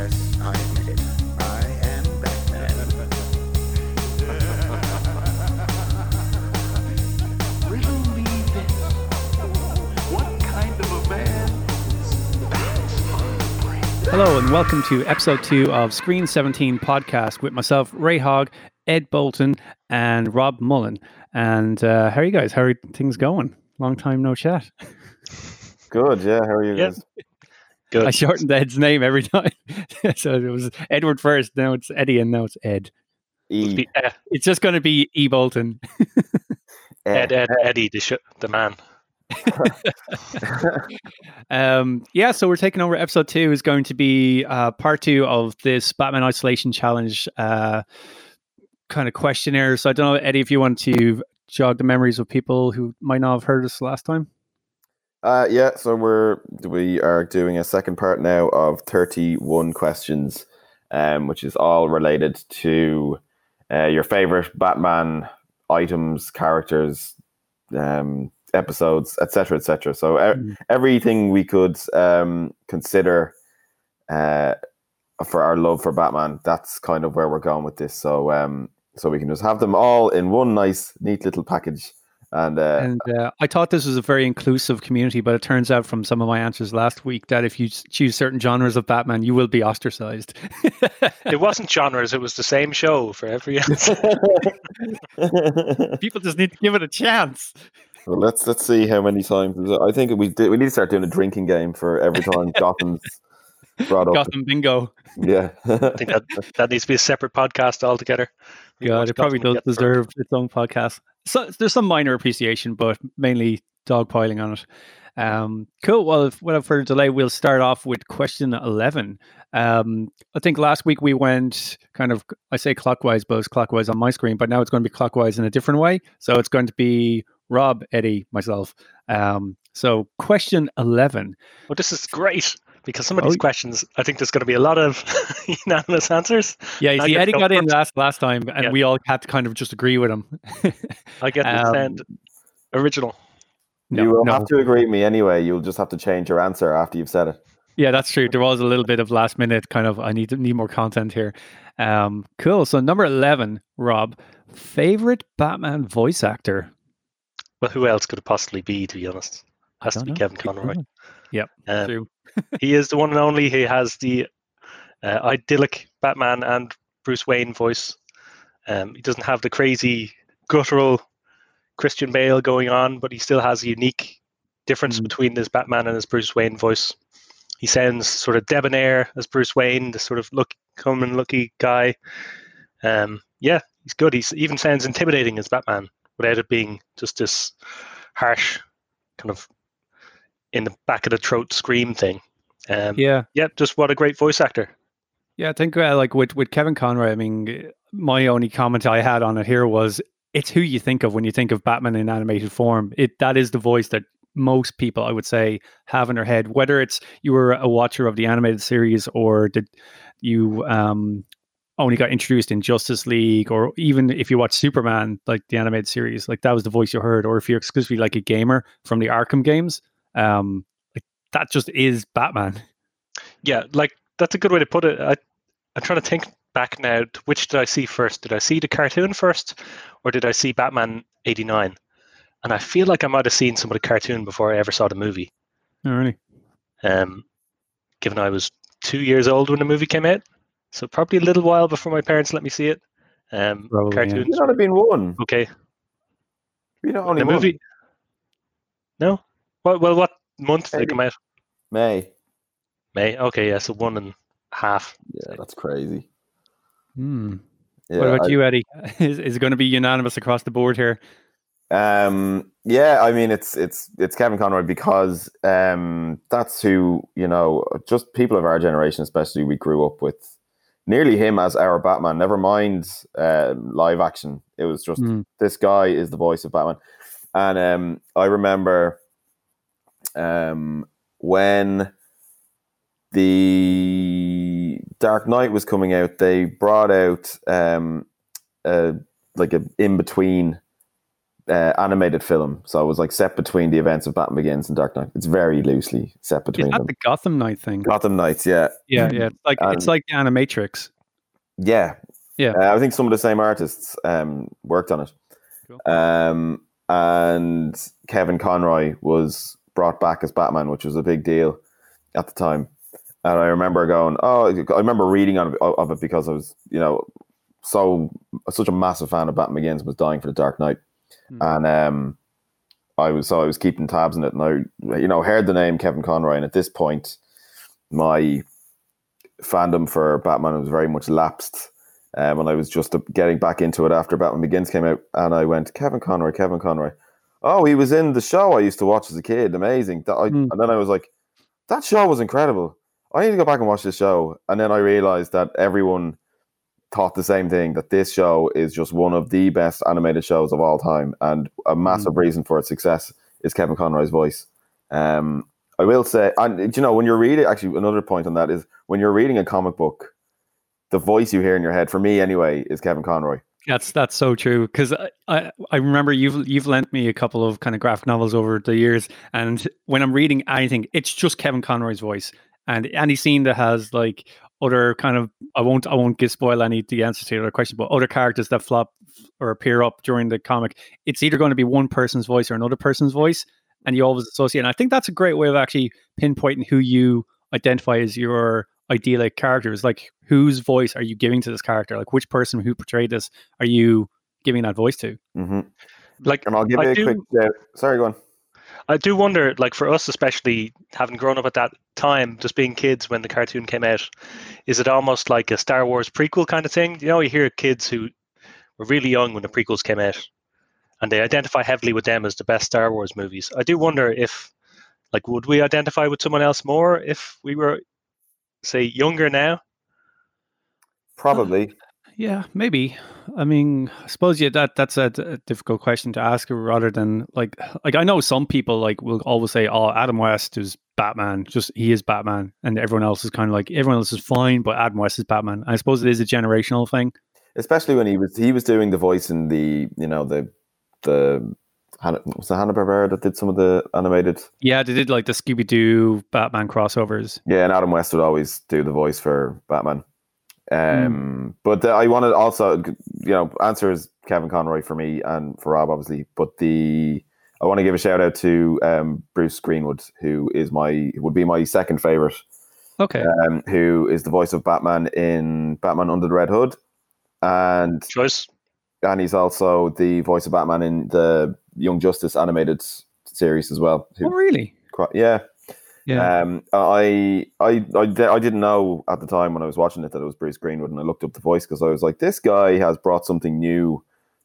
Yes, I admit it. I am Batman. Riddle me this. What kind of a man Hello and welcome to episode two of Screen 17 podcast with myself, Ray Hogg, Ed Bolton, and Rob Mullen. And uh, how are you guys? How are things going? Long time no chat. Good, yeah. How are you Yeah. guys? Good. I shortened Ed's name every time. so it was Edward first, now it's Eddie, and now it's Ed. E. It's just going to be E Bolton. Ed, Ed, Eddie, the, sh- the man. Um, yeah, so we're taking over. Episode two is going to be uh, part two of this Batman Isolation Challenge uh, kind of questionnaire. So I don't know, Eddie, if you want to jog the memories of people who might not have heard us last time. Uh, yeah, so we're we are doing a second part now of thirty-one questions, um, which is all related to uh, your favorite Batman items, characters, um, episodes, etc., etc. So e- Mm. everything we could um, consider uh, for our love for Batman. That's kind of where we're going with this. So um, so we can just have them all in one nice, neat little package. And, uh, And uh, I thought this was a very inclusive community, but it turns out from some of my answers last week that if you choose certain genres of Batman, you will be ostracized. It wasn't genres, it was the same show for every answer. People just need to give it a chance. Well, let's let's see how many times. I think we did, we need to start doing a drinking game for every time Gotham's brought up. Gotham bingo. Yeah, I think that, that needs to be a separate podcast altogether. God, it probably does deserve its own podcast. So there's some minor appreciation, but mainly dogpiling on it. Um, cool. Well, if, without further delay, we'll start off with question 11. Um, I think last week we went kind of, I say clockwise, but it's clockwise on my screen, but now it's going to be clockwise in a different way. So it's going to be Rob, Eddie, myself. Um, so question 11. Well, this is great because some of Oh, these yeah. questions, I think there's going to be a lot of unanimous answers. Yeah, you see, Eddie got in last last time, and Yeah. we all had to kind of just agree with him. I get to Um, send original. No, you will no. have to agree with me anyway. You'll just have to change your answer after you've said it. Yeah, that's true. There was a little bit of last minute kind of I need to need more content here. Um, cool. So number eleven, Rob, favorite Batman voice actor. Well, who else could it possibly be, to be honest? it Has to be know. Kevin Keep Conroy. Yep, Um, true. he is the one and only. He has the uh, idyllic Batman and Bruce Wayne voice. Um, he doesn't have the crazy guttural Christian Bale going on, but he still has a unique difference Mm. between his Batman and his Bruce Wayne voice. He sounds sort of debonair as Bruce Wayne, the sort of look, come and lucky guy. Um, yeah, he's good. He even sounds intimidating as Batman without it being just this harsh kind of in the back of the throat scream thing. Um, yeah. Yeah, just what a great voice actor. yeah. I think uh, like with with Kevin Conroy. I mean, my only comment I had on it here was it's who you think of when you think of Batman in animated form. It that is the voice that most people I would say have in their head. Whether it's you were a watcher of the animated series or did you um only got introduced in Justice League, or even if you watch Superman, like the animated series, like that was the voice you heard, or if you're exclusively like a gamer from the Arkham games, um, like that just is Batman. Yeah, like that's a good way to put it. I, I'm trying to think back now. Which did I see first? Did I see the cartoon first, or did I see Batman '89? And I feel like I might have seen some of the cartoon before I ever saw the movie. Oh, really? Um, given I was two years old when the movie came out, so probably a little while before my parents let me see it. Um, Probably, yeah. cartoons. You not have been one. Okay, You not only the one. movie. No. Well, well, what month did it come out? May. May. Okay, yeah, so one and a half. Yeah, that's crazy. Hmm. Yeah, what about I- you, Eddie? Is, is it going to be unanimous across the board here? Um, yeah, I mean it's it's it's Kevin Conroy because um, that's who you know. Just people of our generation, especially, we grew up with nearly him as our Batman. Never mind uh, live action. It was just Hmm. this guy is the voice of Batman, and um, I remember um, when the Dark Knight was coming out, they brought out um, a, like a in between uh, animated film, so it was like set between the events of Batman Begins and Dark Knight. It's very loosely set Is between that them. the Gotham Knight thing? Gotham Knights, yeah, Yeah, yeah. It's like it's like the Animatrix. yeah, Yeah. Uh, I think some of the same artists um, worked on it. Cool. Um, and Kevin Conroy was brought back as Batman, which was a big deal at the time. And I remember going, oh, I remember reading on of it because I was, you know, so such a massive fan of Batman Begins, was dying for the Dark Knight, Hmm. and um, I was so I was keeping tabs on it, and I, you know, heard the name Kevin Conroy, and at this point, my fandom for Batman was very much lapsed. Um, and I was just getting back into it after Batman Begins came out, and I went, Kevin Conroy, Kevin Conroy. Oh, he was in the show I used to watch as a kid. Amazing. That I, Hmm. And then I was like, that show was incredible. I need to go back and watch this show. And then I realized that everyone thought the same thing that this show is just one of the best animated shows of all time. And a massive reason for its success is Kevin Conroy's voice. Um, I will say, and you know, when you're reading, actually, another point on that is when you're reading a comic book, the voice you hear in your head, for me anyway, is Kevin Conroy. That's that's so true because I, I I remember you've you've lent me a couple of kind of graphic novels over the years, and when I'm reading anything, it's just Kevin Conroy's voice, and any scene that has like other kind of I won't I won't give spoil any the answer to your question, but other characters that flop or appear up during the comic, it's either going to be one person's voice or another person's voice, and you always associate. And I think that's a great way of actually pinpointing who you identify as your idyllic characters. Like whose voice are you giving to this character? Like which person who portrayed this are you giving that voice to? hmm Like And I'll give I you a do- quick. shout sorry, go on. I do wonder, like for us especially, having grown up at that time, just being kids when the cartoon came out, is it almost like a Star Wars prequel kind of thing? You know, you hear kids who were really young when the prequels came out, and they identify heavily with them as the best Star Wars movies. I do wonder if, like, would we identify with someone else more if we were, say, younger now? Probably. Uh, yeah, maybe. I mean, I suppose yeah, that that's a difficult question to ask rather than like like I know some people like will always say, "Oh, Adam West is Batman, just he is Batman," and everyone else is kind of like everyone else is fine, but Adam West is Batman. I suppose it is a generational thing. especially when he was he was doing the voice in the you know the the Han- was the Hanna Barbera that did some of the animated? Yeah, they did like the Scooby Doo Batman crossovers. yeah and Adam West would always do the voice for Batman. Um but the, I wanted also you know answer is Kevin Conroy for me and for Rob obviously but the I want to give a shout out to um Bruce Greenwood who is my would be my second favorite. Okay, um who is the voice of Batman in Batman Under the Red Hood. And Choice. and he's also the voice of Batman in the Young Justice animated series as well. oh really? quite, yeah, Yeah, Um, I, I, I, I didn't know at the time when I was watching it that it was Bruce Greenwood, and I looked up the voice because I was like, this guy has brought something new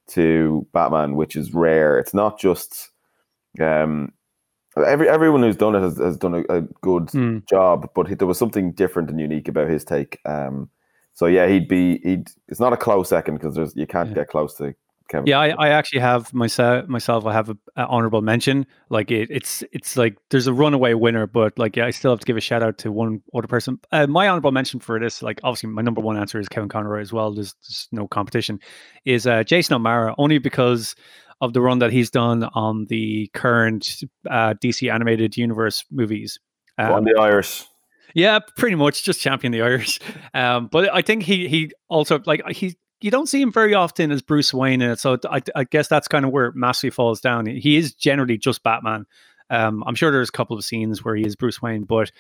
to Batman, which is rare. It's not just, um, every everyone who's done it has, has done a, a good Hmm. job, but he, there was something different and unique about his take. Um, so yeah, he'd be he'd. It's not a close second because there's you can't Yeah. get close to Kevin. Yeah, I, I actually have myself myself. I have a, a honorable mention. Like it, it's it's like there's a runaway winner, but like yeah, I still have to give a shout out to one other person. Uh, my honorable mention for this, like obviously my number one answer is Kevin Conroy as well. There's, there's no competition. Is uh, Jason O'Mara only because of the run that he's done on the current uh, DC animated universe movies. on Um, the Irish. yeah, pretty much just champion the Irish. Um, but I think he he also like he you don't see him very often as Bruce Wayne in it, so I, I guess that's kind of where it falls down. He is generally just Batman. Um, I'm sure there's a couple of scenes where he is Bruce Wayne, but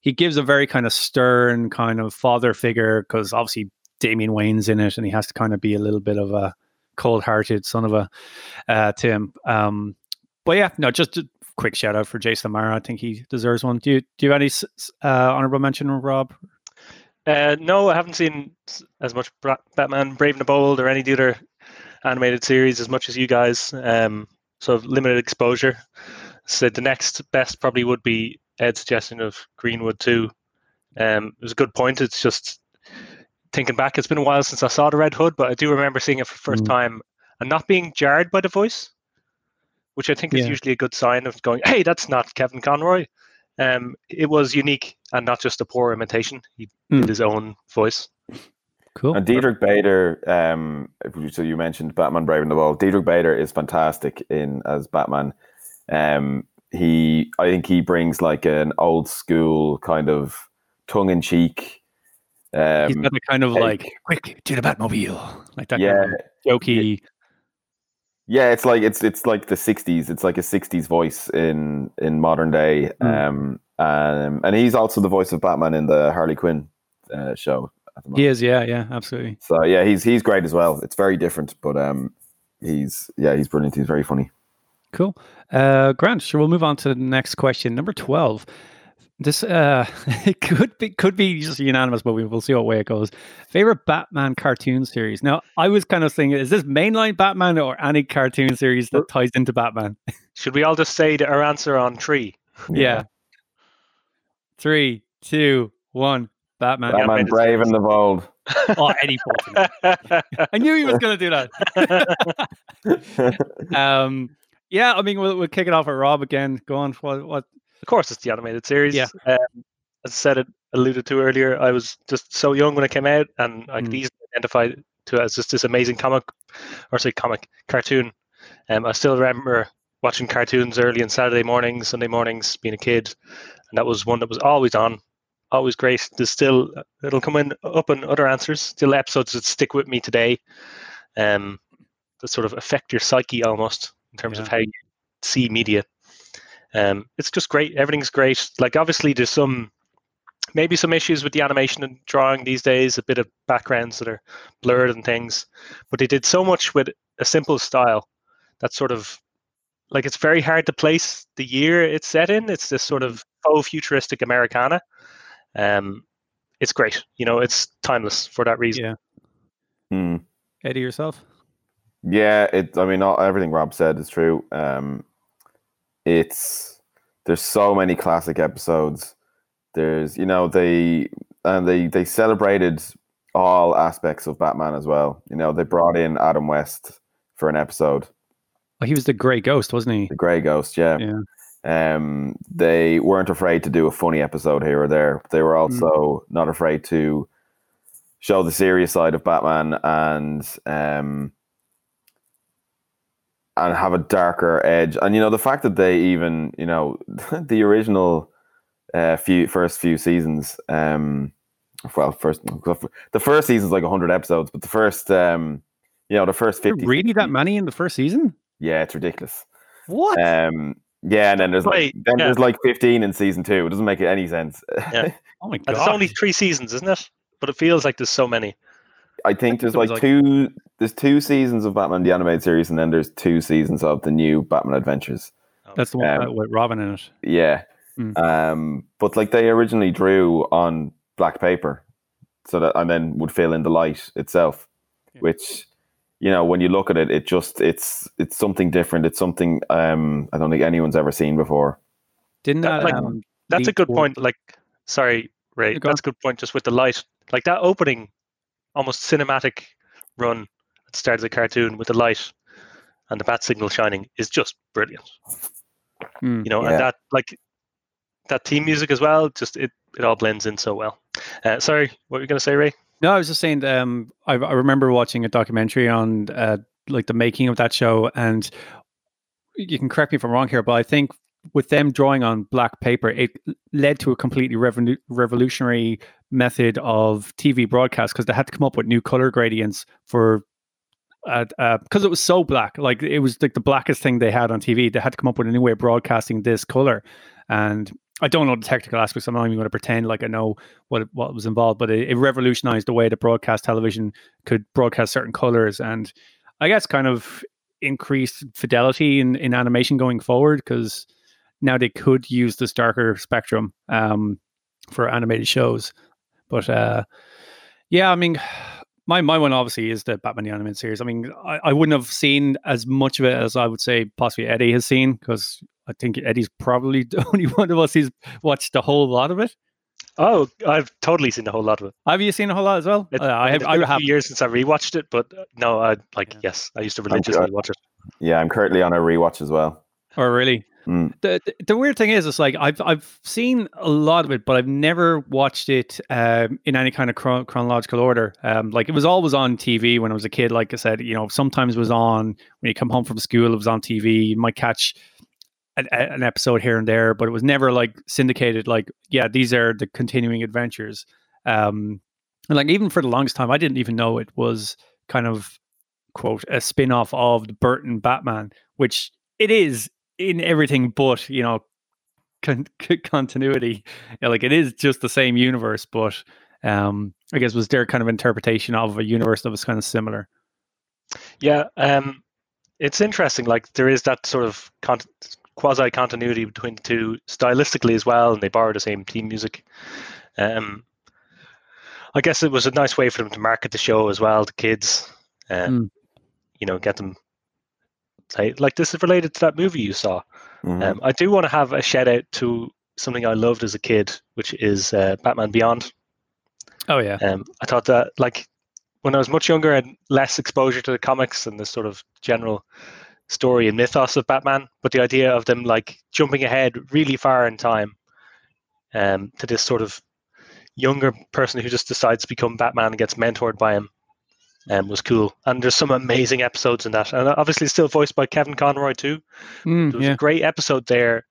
he gives a very kind of stern kind of father figure because obviously Damian Wayne's in it, and he has to kind of be a little bit of a cold-hearted son of a uh, to him. Um, but yeah, no, just a quick shout out for Jason O'Mara. I think he deserves one. Do you do you have any uh, honorable mention, Rob? Uh, no, I haven't seen as much Batman Brave and the Bold or any of the other animated series as much as you guys. Um, so limited exposure. So the next best probably would be Ed's suggestion of Greenwood too. Um, it was a good point. It's just thinking back, it's been a while since I saw the Red Hood, but I do remember seeing it for the first Mm. time and not being jarred by the voice, which I think is usually a good sign of going, "Hey, that's not Kevin Conroy." Um, it was unique and not just a poor imitation. He Mm. did his own voice. Cool. And Diedrich Bader, um, so you mentioned Batman Brave and the Bold. Diedrich Bader is fantastic in as Batman. Um, he, I think he brings like an old school kind of tongue in cheek. Um, He's got the kind of take- like quick to the Batmobile, like that. yeah, kind of jokey. Yeah. It's like it's it's like the '60s. It's like a '60s voice in in modern day. Mm. Um, um, and he's also the voice of Batman in the Harley Quinn uh, show. At the moment. He is. Yeah, yeah, absolutely. So yeah, he's he's great as well. It's very different, but um, he's yeah, he's brilliant. He's very funny. Cool. Uh, Grant, sure. We'll move on to the next question, number twelve. This uh, it could be could be just unanimous, but we will see what way it goes. Favorite Batman cartoon series. Now, I was kind of thinking, is this mainline Batman or any cartoon series that ties into Batman? Should we all just say that our answer on three? Yeah. Three, two, one. Batman. Yeah, Batman mine Brave and the Bold. Oh, Eddie fucking- I knew he was going to do that. um, yeah, I mean, we'll, we'll kick it off with Rob again. Go on. What? what Of course, it's the animated series. Yeah. Um, as I said, it alluded to earlier, I was just so young when it came out, and I could Mm. easily identify to it as just this amazing comic, or say comic cartoon. Um, I still remember watching cartoons early on Saturday mornings, Sunday mornings, being a kid, and that was one that was always on, always great. There's still it'll come in up in other answers, still episodes that stick with me today, um, that sort of affect your psyche almost in terms of how you see media. Um, it's just great. Everything's great. Like obviously, there's some maybe some issues with the animation and drawing these days. A bit of backgrounds that are blurred and things, but they did so much with a simple style. That's sort of like it's very hard to place the year it's set in. It's this sort of faux futuristic Americana. Um, it's great. You know, it's timeless for that reason. Yeah. Hmm. Eddie yourself? Yeah, it. I mean, all, everything Rob said is true. Um, it's there's so many classic episodes. There's you know they and they they celebrated all aspects of Batman as well. You know they brought in Adam West for an episode, Oh, he was the Grey Ghost, wasn't he? the Grey Ghost. Yeah. Yeah. Um, they weren't afraid to do a funny episode here or there. They were also not afraid to show the serious side of Batman and um and have a darker edge. And you know the fact that they even you know the original uh, few first few seasons. Um, well, first the first season's like hundred episodes, but the first um, you know the first fifty. Really, that many in the first season? Yeah, it's ridiculous. What? Um, yeah, and then there's like then yeah. there's like 15 in season two. It doesn't make any sense. Yeah. oh my god! it's only three seasons, isn't it? But it feels like there's so many. I think there's like, like- two. There's two seasons of Batman the animated series, and then there's two seasons of the new Batman Adventures. That's the one um, with Robin in it. Yeah, Mm. um, but like they originally drew on black paper, so that and then would fill in the light itself, Yeah. which you know when you look at it, it just it's it's something different. It's something um, I don't think anyone's ever seen before. Didn't that, that? like, um, That's a good point. Like, sorry, Ray. That's a good point. Just with the light, like that opening, almost cinematic run at the start of the cartoon with the light and the bat signal shining is just brilliant. Hmm. You know, Yeah. and that like that team music as well. Just it it all blends in so well. Uh, sorry, what were you going to say, Ray? No, I was just saying. Um, I, I remember watching a documentary on uh, like the making of that show, and you can correct me if I'm wrong here, but I think with them drawing on black paper, it led to a completely revolu- revolutionary method of TV broadcast because they had to come up with new color gradients for. Because uh, because it was so black, like it was like the blackest thing they had on TV. They had to come up with a new way of broadcasting this color, and I don't know the technical aspects. I'm not even going to pretend like I know what what was involved, but it, it revolutionized the way that broadcast television could broadcast certain colors, and I guess kind of increased fidelity in, in animation going forward because now they could use this darker spectrum um, for animated shows. But uh, yeah, I mean, my my one obviously is the Batman the animated series. I mean, I, I wouldn't have seen as much of it as I would say possibly Eddie has seen because I think Eddie's probably the only one of us who's watched the whole lot of it. Oh, I've totally seen the whole lot of it. Have you seen a whole lot as well? It- Uh, I have. It's I been a have. few years since I rewatched it, but uh, no, I like Yeah. yes, I used to religiously watch it. Yeah, I'm currently on a rewatch as well. Oh, really? Mm. The, the the weird thing is, it's like I've I've seen a lot of it, but I've never watched it um, in any kind of chron- chronological order. Um, like it was always on TV when I was a kid. Like I said, you know, sometimes it was on when you come home from school. It was on TV. You might catch an, an episode here and there, but it was never like syndicated. Like, yeah, these are the continuing adventures. Um, and like even for the longest time, I didn't even know it was kind of quote a spin-off of the Burton Batman, which it is in everything but you know con- c- continuity. Yeah, like it is just the same universe, but um, I guess was their kind of interpretation of a universe that was kind of similar. Yeah, um, it's interesting. Like there is that sort of con- quasi continuity between the two stylistically as well, and they borrow the same theme music. Um, I guess it was a nice way for them to market the show as well to kids. Um, Mm. You know, get them say like this is related to that movie you saw. Mhm. Um, I do want to have a shout out to something I loved as a kid, which is uh, Batman Beyond. Oh yeah, Um, I thought that like when I was much younger and less exposure to the comics and the sort of general story and mythos of Batman, but the idea of them like jumping ahead really far in time um, to this sort of younger person who just decides to become Batman and gets mentored by him um, was cool. And there's some amazing episodes in that, and obviously still voiced by Kevin Conroy too. Mm, There was yeah. a great episode there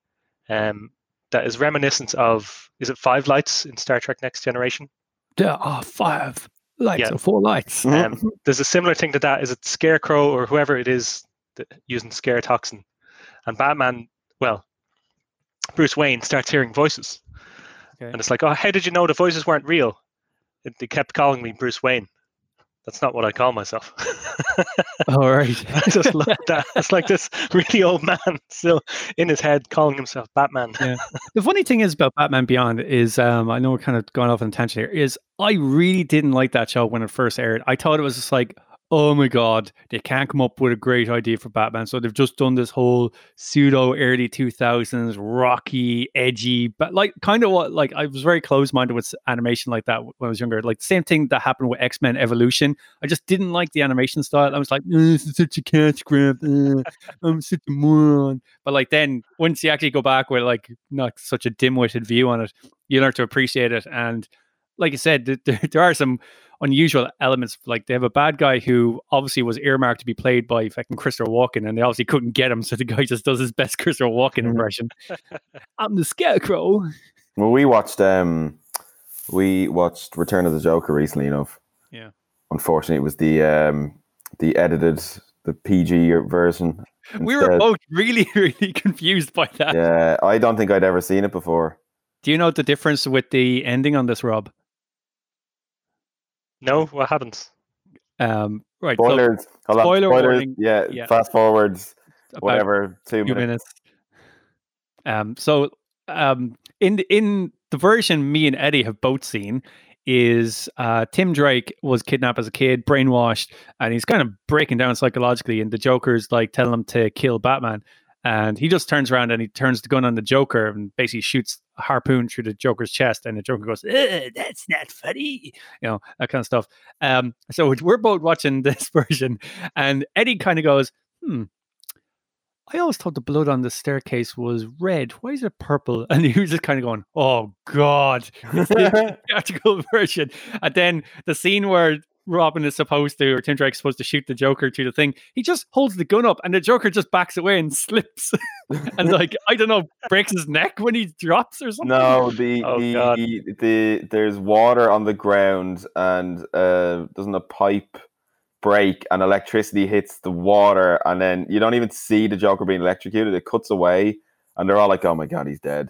um, that is reminiscent of is it Five Lights in Star Trek Next Generation? There are five lights Yeah. or four lights. Mhm. Um, there's a similar thing to that. Is it Scarecrow or whoever it is that, using scare toxin, and Batman? Well, Bruce Wayne starts hearing voices, Okay. and it's like, oh, how did you know the voices weren't real? It, they kept calling me Bruce Wayne. That's not what I call myself. All right. I just love that. It's like this really old man still in his head calling himself Batman. yeah. The funny thing is about Batman Beyond is, um, I know we're kind of going off on a tangent here. Is I really didn't like that show when it first aired. I thought it was just like, oh my god, they can't come up with a great idea for Batman, so they've just done this whole pseudo early two thousands rocky, edgy, but like kind of what like I was very close minded with animation like that when I was younger. Like the same thing that happened with X Men Evolution. I just didn't like the animation style. I was like, "Uh, this is such a cash grab. Uh, I'm such a moron. But like then once you actually go back with like not such a dim-witted view on it, you learn to appreciate it. And like I said, th- there, there are some unusual elements. Like they have a bad guy who obviously was earmarked to be played by fucking Christopher Walken, and they obviously couldn't get him, so the guy just does his best Christopher Walken Mhm. impression. I'm the Scarecrow. Well, we watched um, we watched Return of the Joker recently enough. Yeah. Unfortunately, it was the um, the edited, the PG version. We were both really, really confused by that. Yeah, I don't think I'd ever seen it before. Do you know the difference with the ending on this, Rob? No, what happens? Um, right. so Spoilers. Hold on, spoiler spoilers. warning. Yeah, Yeah. fast forwards. about- Whatever. Two few minutes. minutes. Um, so um, in the, in the version me and Eddie have both seen is uh, Tim Drake was kidnapped as a kid, brainwashed, and he's kind of breaking down psychologically. And the Joker's like telling him to kill Batman, and he just turns around and he turns the gun on the Joker and basically shoots a harpoon through the Joker's chest. And the Joker goes, "That's not funny," you know that kind of stuff. Um, so we're both watching this version, and Eddie kind of goes, "Hmm." I always thought the blood on the staircase was red. Why is it purple? And he was just kind of going, "Oh God!" It's the theatrical version. And then the scene where Robin is supposed to, or Tim Drake's supposed to shoot the Joker to the thing, he just holds the gun up, and the Joker just backs away and slips, and like I don't know, breaks his neck when he drops or something. No, the Oh, the, the there's water on the ground and uh doesn't a pipe break and electricity hits the water and then you don't even see the Joker being electrocuted. It cuts away and they're all like, "Oh my god, he's dead."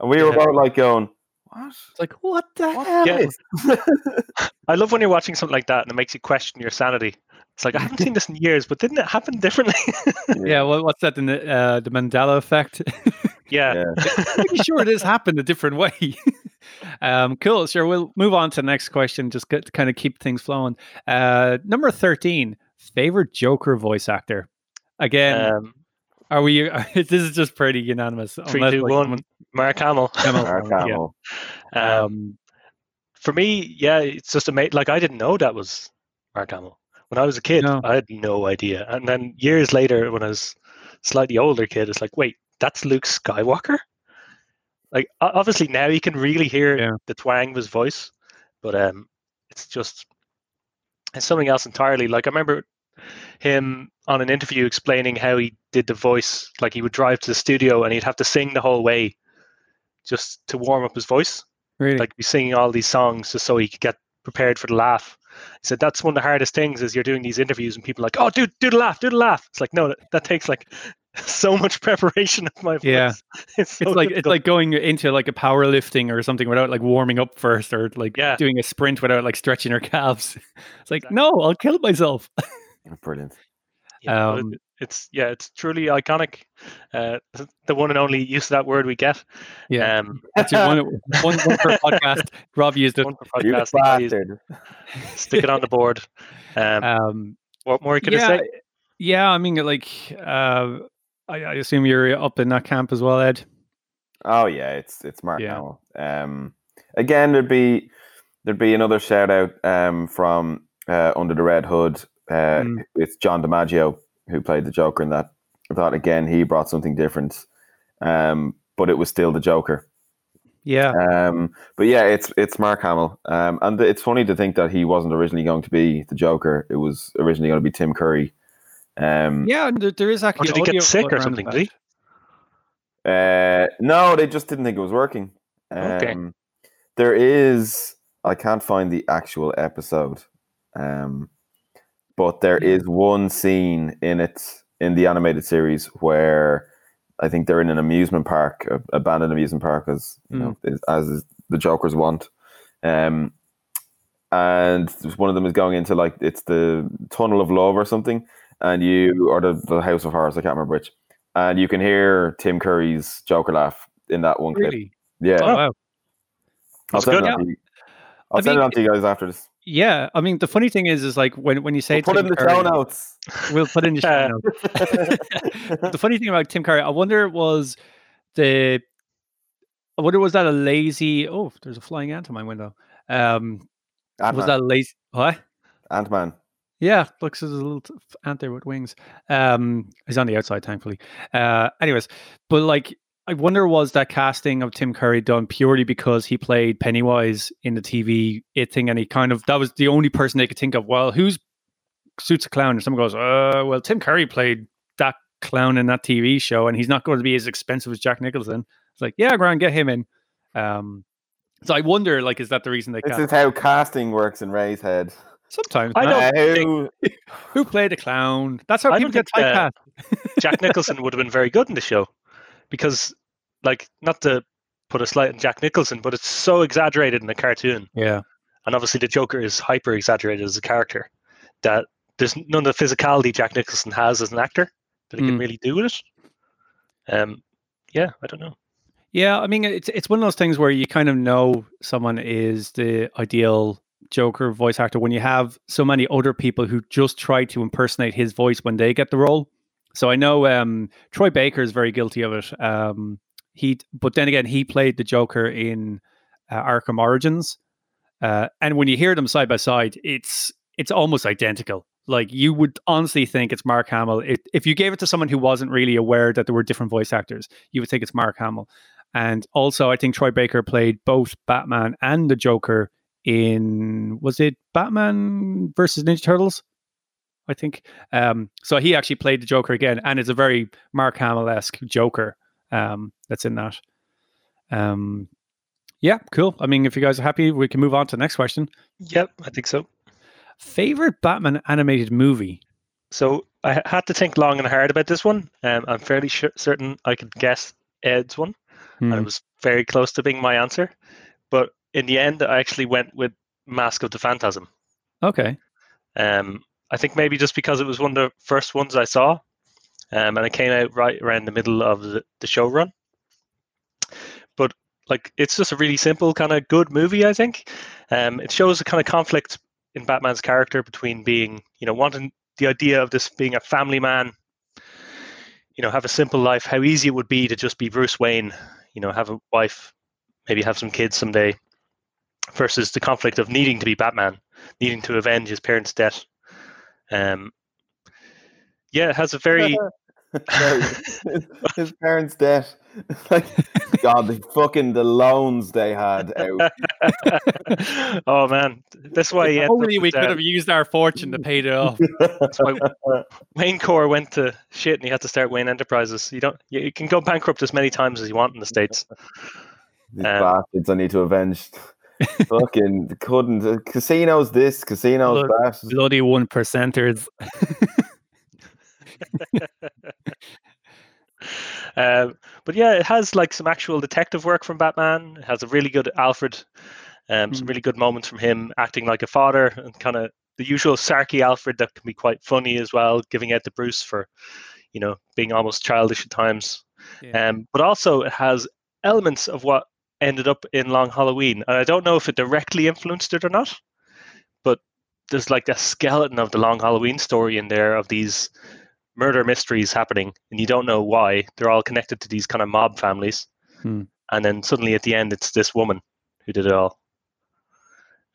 And we were Yeah. both like going, "What? It's like what the What hell? Yeah. is I love when you're watching something like that and it makes you question your sanity. It's like I haven't seen this in years, but didn't it happen differently? Yeah, well, what's that? The uh, the Mandela effect. yeah. Yeah. pretty sure it has happened a different way. um, cool. Sure, we'll move on to the next question. Just get, to kind of keep things flowing. Uh, number thirteen, favorite Joker voice actor. Again, Um, are we? this is just pretty unanimous. three, unless, two, like, one. Mark Hamill. Hamill, Mark. Hamill. Um, Um, for me, yeah, it's just amazing. Like I didn't know that was Mark Hamill when I was a kid. No. I had no idea, and then years later, when I was slightly older kid, it's like, wait, that's Luke Skywalker. Like obviously now you can really hear Yeah. the twang of his voice, but um, it's just it's something else entirely. Like I remember him on an interview explaining how he did the voice. Like he would drive to the studio and he'd have to sing the whole way, just to warm up his voice. Really? Like be singing all these songs just so he could get prepared for the laugh. He said that's one of the hardest things is you're doing these interviews and people are like, oh, dude, do the laugh, do the laugh. It's like no, that, that takes like so much preparation of my voice. Yeah. it's, so it's like it's like going into like a powerlifting or something without like warming up first, or like Yeah. doing a sprint without like stretching your calves. It's like Exactly. no, I'll kill myself. Brilliant. Yeah, Um, it's yeah, it's truly iconic. Uh, the one and only use of that word we get. Yeah, Um, one, one, one per podcast. Rob used it. one per podcast. I use- bastard. Stick it on the board. Um, Um, what more can yeah, I say? yeah. I mean, like, uh, I, I assume you're up in that camp as well, Ed. Oh yeah, it's it's Mark Yeah. Hamill. Um, again, there'd be there'd be another shout out um, from uh, Under the Red Hood. Uh, Mm. It's John DiMaggio who played the Joker in that. I thought again he brought something different, um, but it was still the Joker. Yeah, Um, but yeah, it's it's Mark Hamill, um, and it's funny to think that he wasn't originally going to be the Joker. It was originally going to be Tim Curry. Um, yeah. and There, there is Or actually. did he get sick or something? Did he? Uh, no, they just didn't think it was working. Um, Okay. There is, I can't find the actual episode, um, but there is one scene in it in the animated series where I think they're in an amusement park, a abandoned amusement park, as you know, as is the Joker's want. Um, and one of them is going into like it's the Tunnel of Love or something, and you or the, the House of Horrors, I can't remember which, and you can hear Tim Curry's Joker laugh in that one clip. Yeah, Oh, wow. I'll That's send good. it on you. I'll I send mean, it on to you guys after this. Yeah, I mean, the funny thing is, is like when, when you say We'll put in the show notes. We'll put in the show notes. the funny thing about Tim Curry, I wonder was the, I wonder was that a lazy? Oh, there's a flying ant on my window. Um, was Ant-Man. that a lazy? What? Ant-Man. Yeah, looks as a little ant there with wings. Um, he's on the outside, thankfully. Uh, anyways, but like, I wonder was that casting of Tim Curry done purely because he played Pennywise in the TV It thing, and he kind of that was the only person they could think of. Well, who's suits a clown? And someone goes, uh, well, Tim Curry played that clown in that TV show, and he's not going to be as expensive as Jack Nicholson. It's like, yeah, Grant, get him in. Um, so I wonder, like, is that the reason they This cast? is how casting works in Ray's head. Sometimes I don't Uh, think- who- who played a clown? That's how I people get think, uh, typecast. Jack Nicholson would have been very good in the show because, like, not to put a slight on Jack Nicholson, but it's so exaggerated in the cartoon, Yeah. and obviously the Joker is hyper exaggerated as a character that there's none of the physicality Jack Nicholson has as an actor that he can Mm. really do with it. Um, yeah, I don't know. Yeah, I mean it's it's one of those things where you kind of know someone is the ideal Joker voice actor when you have so many other people who just try to impersonate his voice when they get the role. So I know um, Troy Baker is very guilty of it. Um, he, but then again, he played the Joker in uh, Arkham Origins, uh, and when you hear them side by side, it's it's almost identical. Like you would honestly think it's Mark Hamill. It, if you gave it to someone who wasn't really aware that there were different voice actors, you would think it's Mark Hamill. And also, I think Troy Baker played both Batman and the Joker in was it Batman versus Ninja Turtles? I think. Um, so he actually played the Joker again, and it's a very Mark Hamill esque Joker um, that's in that. Um, yeah, cool. I mean, if you guys are happy, we can move on to the next question. Yep, I think so. Favorite Batman animated movie? So I had to think long and hard about this one. Um, I'm fairly sure, certain I could guess Ed's one, and Hmm. it was very close to being my answer. But in the end, I actually went with Mask of the Phantasm. Okay. Um, I think maybe just because it was one of the first ones I saw, um, and it came out right around the middle of the, the show run. But like, it's just a really simple kind of good movie. I think um, it shows a kind of conflict in Batman's character between being, you know, wanting the idea of this being a family man, you know, have a simple life, how easy it would be to just be Bruce Wayne, you know, have a wife, maybe have some kids someday, versus the conflict of needing to be Batman, needing to avenge his parents' death. Um, yeah, it has a very his, his parents' debt. like, God, the fucking the loans they had out. oh man, that's why he If Only we could uh, have used our fortune to pay it off. That's why Wayne Core went to shit and he had to start Wayne Enterprises. You don't. You, you can go bankrupt as many times as you want in the states. These Um, bastards I need to avenge. Fucking couldn't. uh, Casinos this, casinos Look, that. Bloody one percenters. Um, but yeah, it has like some actual detective work from Batman. It has a really good Alfred, um, some Mm. really good moments from him acting like a father and kind of the usual sarky Alfred that can be quite funny as well, giving out to Bruce for, you know, being almost childish at times. Yeah. Um, but also it has elements of what ended up in Long Halloween, and I don't know if it directly influenced it or not, but there's like a skeleton of the Long Halloween story in there of these murder mysteries happening, and you don't know why. They're all connected to these kind of mob families, Hmm. and then suddenly at the end, it's this woman who did it all.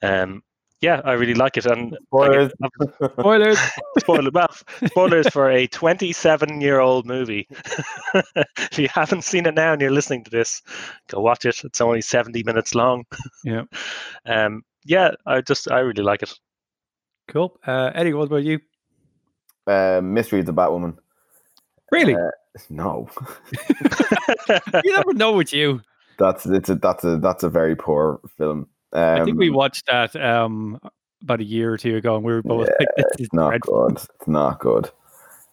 Um, yeah, I really like it, and Spoilers. Spoilers. spoiler well, spoilers for a 27 year old movie if you haven't seen it now and you're listening to this go watch it it's only 70 minutes long Yeah. um yeah i just i really like it Cool. Uh, Eddie, what about you? uh, Mystery of the Batwoman. Really? Uh, No, you never know with you. that's it's a that's a that's a very poor film. Um, I think we watched that um, about a year or two ago, and we were both like, "This is It's not dreadful." good. It's not good.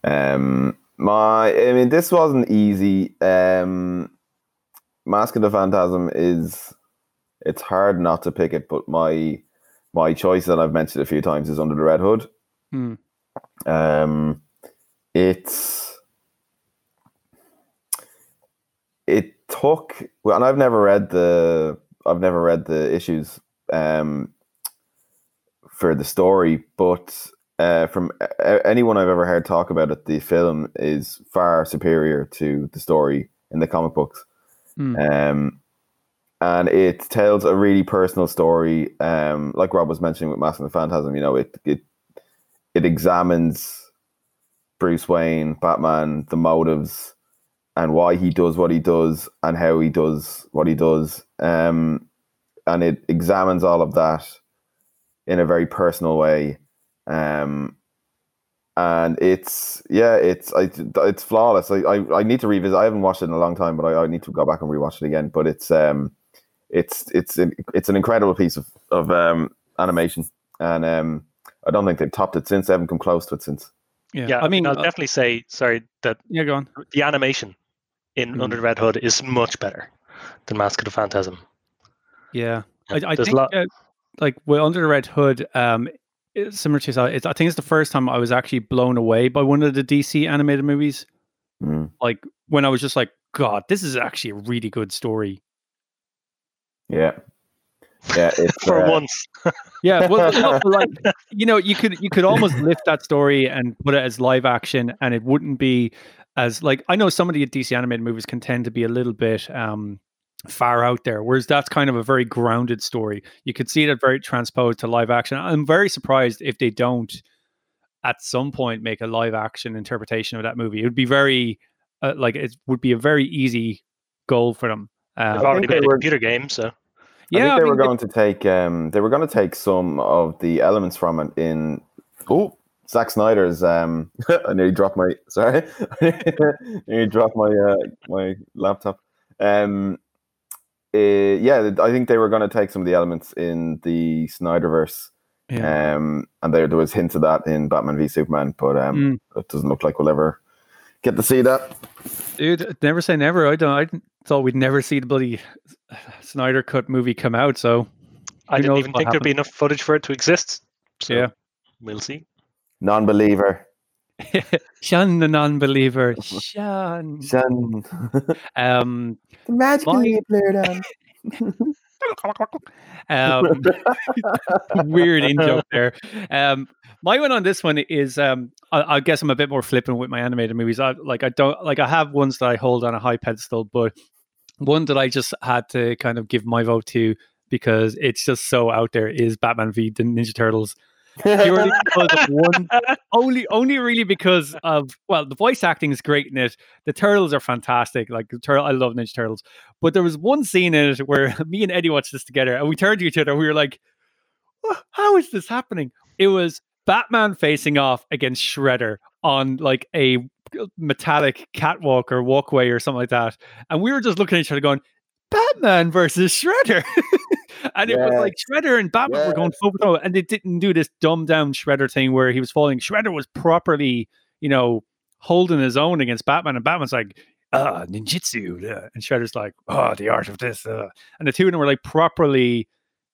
Um, my, I mean, this wasn't easy. Um, Mask of the Phantasm is, it's hard not to pick it, but my, my choice that I've mentioned a few times is Under the Red Hood. Hmm. Um, it's, it took, and I've never read the, I've never read the issues, um, for the story, but uh, from a- anyone I've ever heard talk about it, the film is far superior to the story in the comic books. Hmm. Um, and it tells a really personal story. Um, like Rob was mentioning with Mask of the Phantasm, you know, it it it examines Bruce Wayne, Batman, the motives, and why he does what he does, and how he does what he does. Um, and it examines all of that in a very personal way. Um, and it's yeah, it's I, it's flawless. I, I I need to revisit. I haven't watched it in a long time, but I, I need to go back and rewatch it again. But it's um, it's it's an, it's an incredible piece of of um animation, and um, I don't think they've topped it since. They haven't come close to it since. Yeah. yeah I mean, i'll uh, definitely say sorry that yeah, go on. the animation in Mhm. under the red hood is much better than mask of the phantasm Yeah, I, Yeah, I there's think lot- uh, like well, under the red hood, um, it's similar to yourself, it's, I think it's the first time I was actually blown away by one of the DC animated movies. Mm. Like when I was just like, God, this is actually a really good story. Yeah, yeah. It's, for uh, once Yeah, well, no, like you know, you could you could almost lift that story and put it as live action, and it wouldn't be as like I know some of the DC animated movies can tend to be a little bit um far out there, whereas that's kind of a very grounded story. You could see that very transposed to live action. I'm very surprised if they don't at some point make a live action interpretation of that movie. It would be very uh, like it would be a very easy goal for them. they've Um, already think made a were- computer game so I yeah, think I they mean, were going to take um they were going to take some of the elements from it in oh Zack Snyder's um I nearly dropped my sorry I nearly dropped my uh, my laptop um uh, yeah I think they were going to take some of the elements in the Snyderverse yeah. um and there there was hints of that in Batman v Superman but um Mm. it doesn't look like we'll ever get to see that Dude, never say never. I don't. I thought we'd never see the bloody Snyder cut movie come out. So i didn't even what think there'd be enough footage for it to exist so Yeah. we'll see non-believer Sean the non-believer, Sean. Shan. Um, the magic My- player down um, weird in joke there. Um, my one on this one is, um, I, I guess I'm a bit more flippant with my animated movies. I like, I don't like, I have ones that I hold on a high pedestal, but one that I just had to kind of give my vote to because it's just so out there is Batman v the Ninja Turtles. Purely because one only only really because of well the voice acting is great in it. The turtles are fantastic like the turtle i love ninja turtles. But there was one scene in it where me and eddie watched this together and we turned to each other and we were like how is this happening? It was batman facing off against shredder on like a metallic catwalk or walkway or something like that and we were just looking at each other going batman versus shredder and it was like shredder and batman were going full throw and they didn't do this dumbed down shredder thing where he was falling shredder was properly you know holding his own against batman and batman's like ah ninjutsu uh," and shredder's like oh the art of this uh. and the two of them were like properly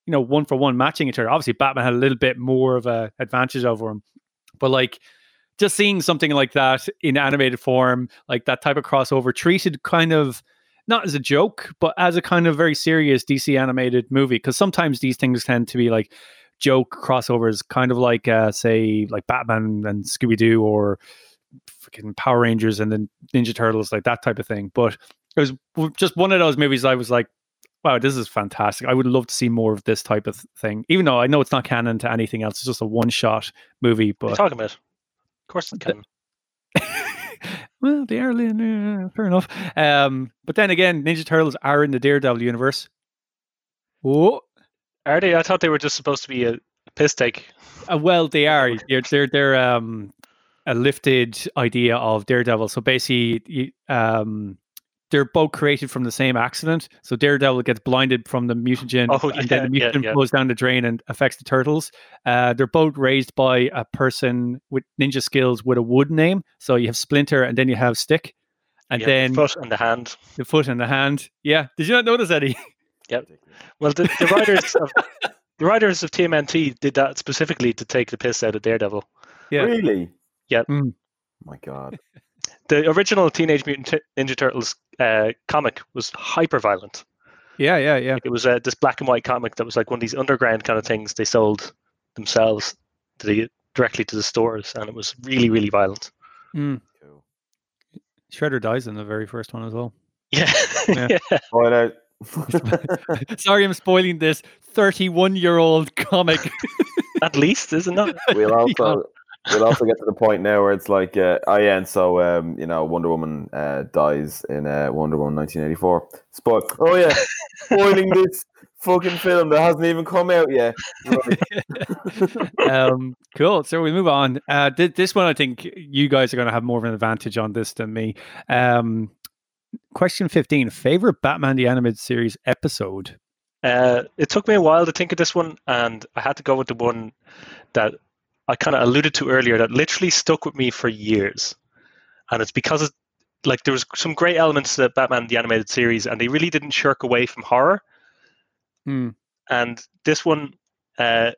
you know one for one matching each other obviously batman had a little bit more of a advantage over him but like just seeing something like that in animated form like that type of crossover treated kind of not as a joke, but as a kind of very serious DC animated movie. Because sometimes these things tend to be like joke crossovers, kind of like, uh, say, like Batman and Scooby Doo or fucking Power Rangers and then Ninja Turtles, like that type of thing. But it was just one of those movies I was like, wow, this is fantastic. I would love to see more of this type of thing, even though I know it's not canon to anything else. It's just a one shot movie. What are you But talking about? Of course it can. Well, they are uh, fair enough. Um, but then again, Ninja Turtles are in the Daredevil universe. Oh, Are they? I thought they were just supposed to be a piss take. uh, well, they are. They're they're, they're um, a lifted idea of Daredevil. So basically, um, they're both created from the same accident. So Daredevil gets blinded from the mutagen, Oh, and then the yeah, yeah, mutagen yeah. goes down the drain and affects the turtles. Uh, they're both raised by a person with ninja skills with a wood name. So you have Splinter, and then you have Stick, and You then the foot and the hand. the foot and the hand. Yeah. Did you not notice, Eddie? Yep. Well, the, the writers of the writers of TMNT did that specifically to take the piss out of Daredevil. Yeah. Really? Yeah. Mm. my God. The original Teenage Mutant Ninja Turtles uh, comic was hyper violent. Yeah, yeah, yeah. Like it was uh, this black and white comic that was like one of these underground kind of things they sold themselves to the directly to the stores, and it was really really violent. Mm. Shredder dies in the very first one as well. Yeah, Yeah. yeah. Point. Sorry, I'm spoiling this 31 year old comic. At least, isn't it? we'll also we'll also get to the point now where it's like, uh, oh yeah, and so um, you know, Wonder Woman uh, dies in uh, Wonder Woman 1984. Spoil. Oh yeah, spoiling this fucking film that hasn't even come out yet. Right. um, cool. So we move on. Uh, th- this one, I think you guys are going to have more of an advantage on this than me. Um, question 15 Favorite Batman the Animated Series episode? Uh, it took me a while to think of this one, and I had to go with the one that I kind of alluded to earlier that literally stuck with me for years. And it's because it, like there was some great elements to Batman the animated series, and they really didn't shirk away from horror. Hmm. And this one uh,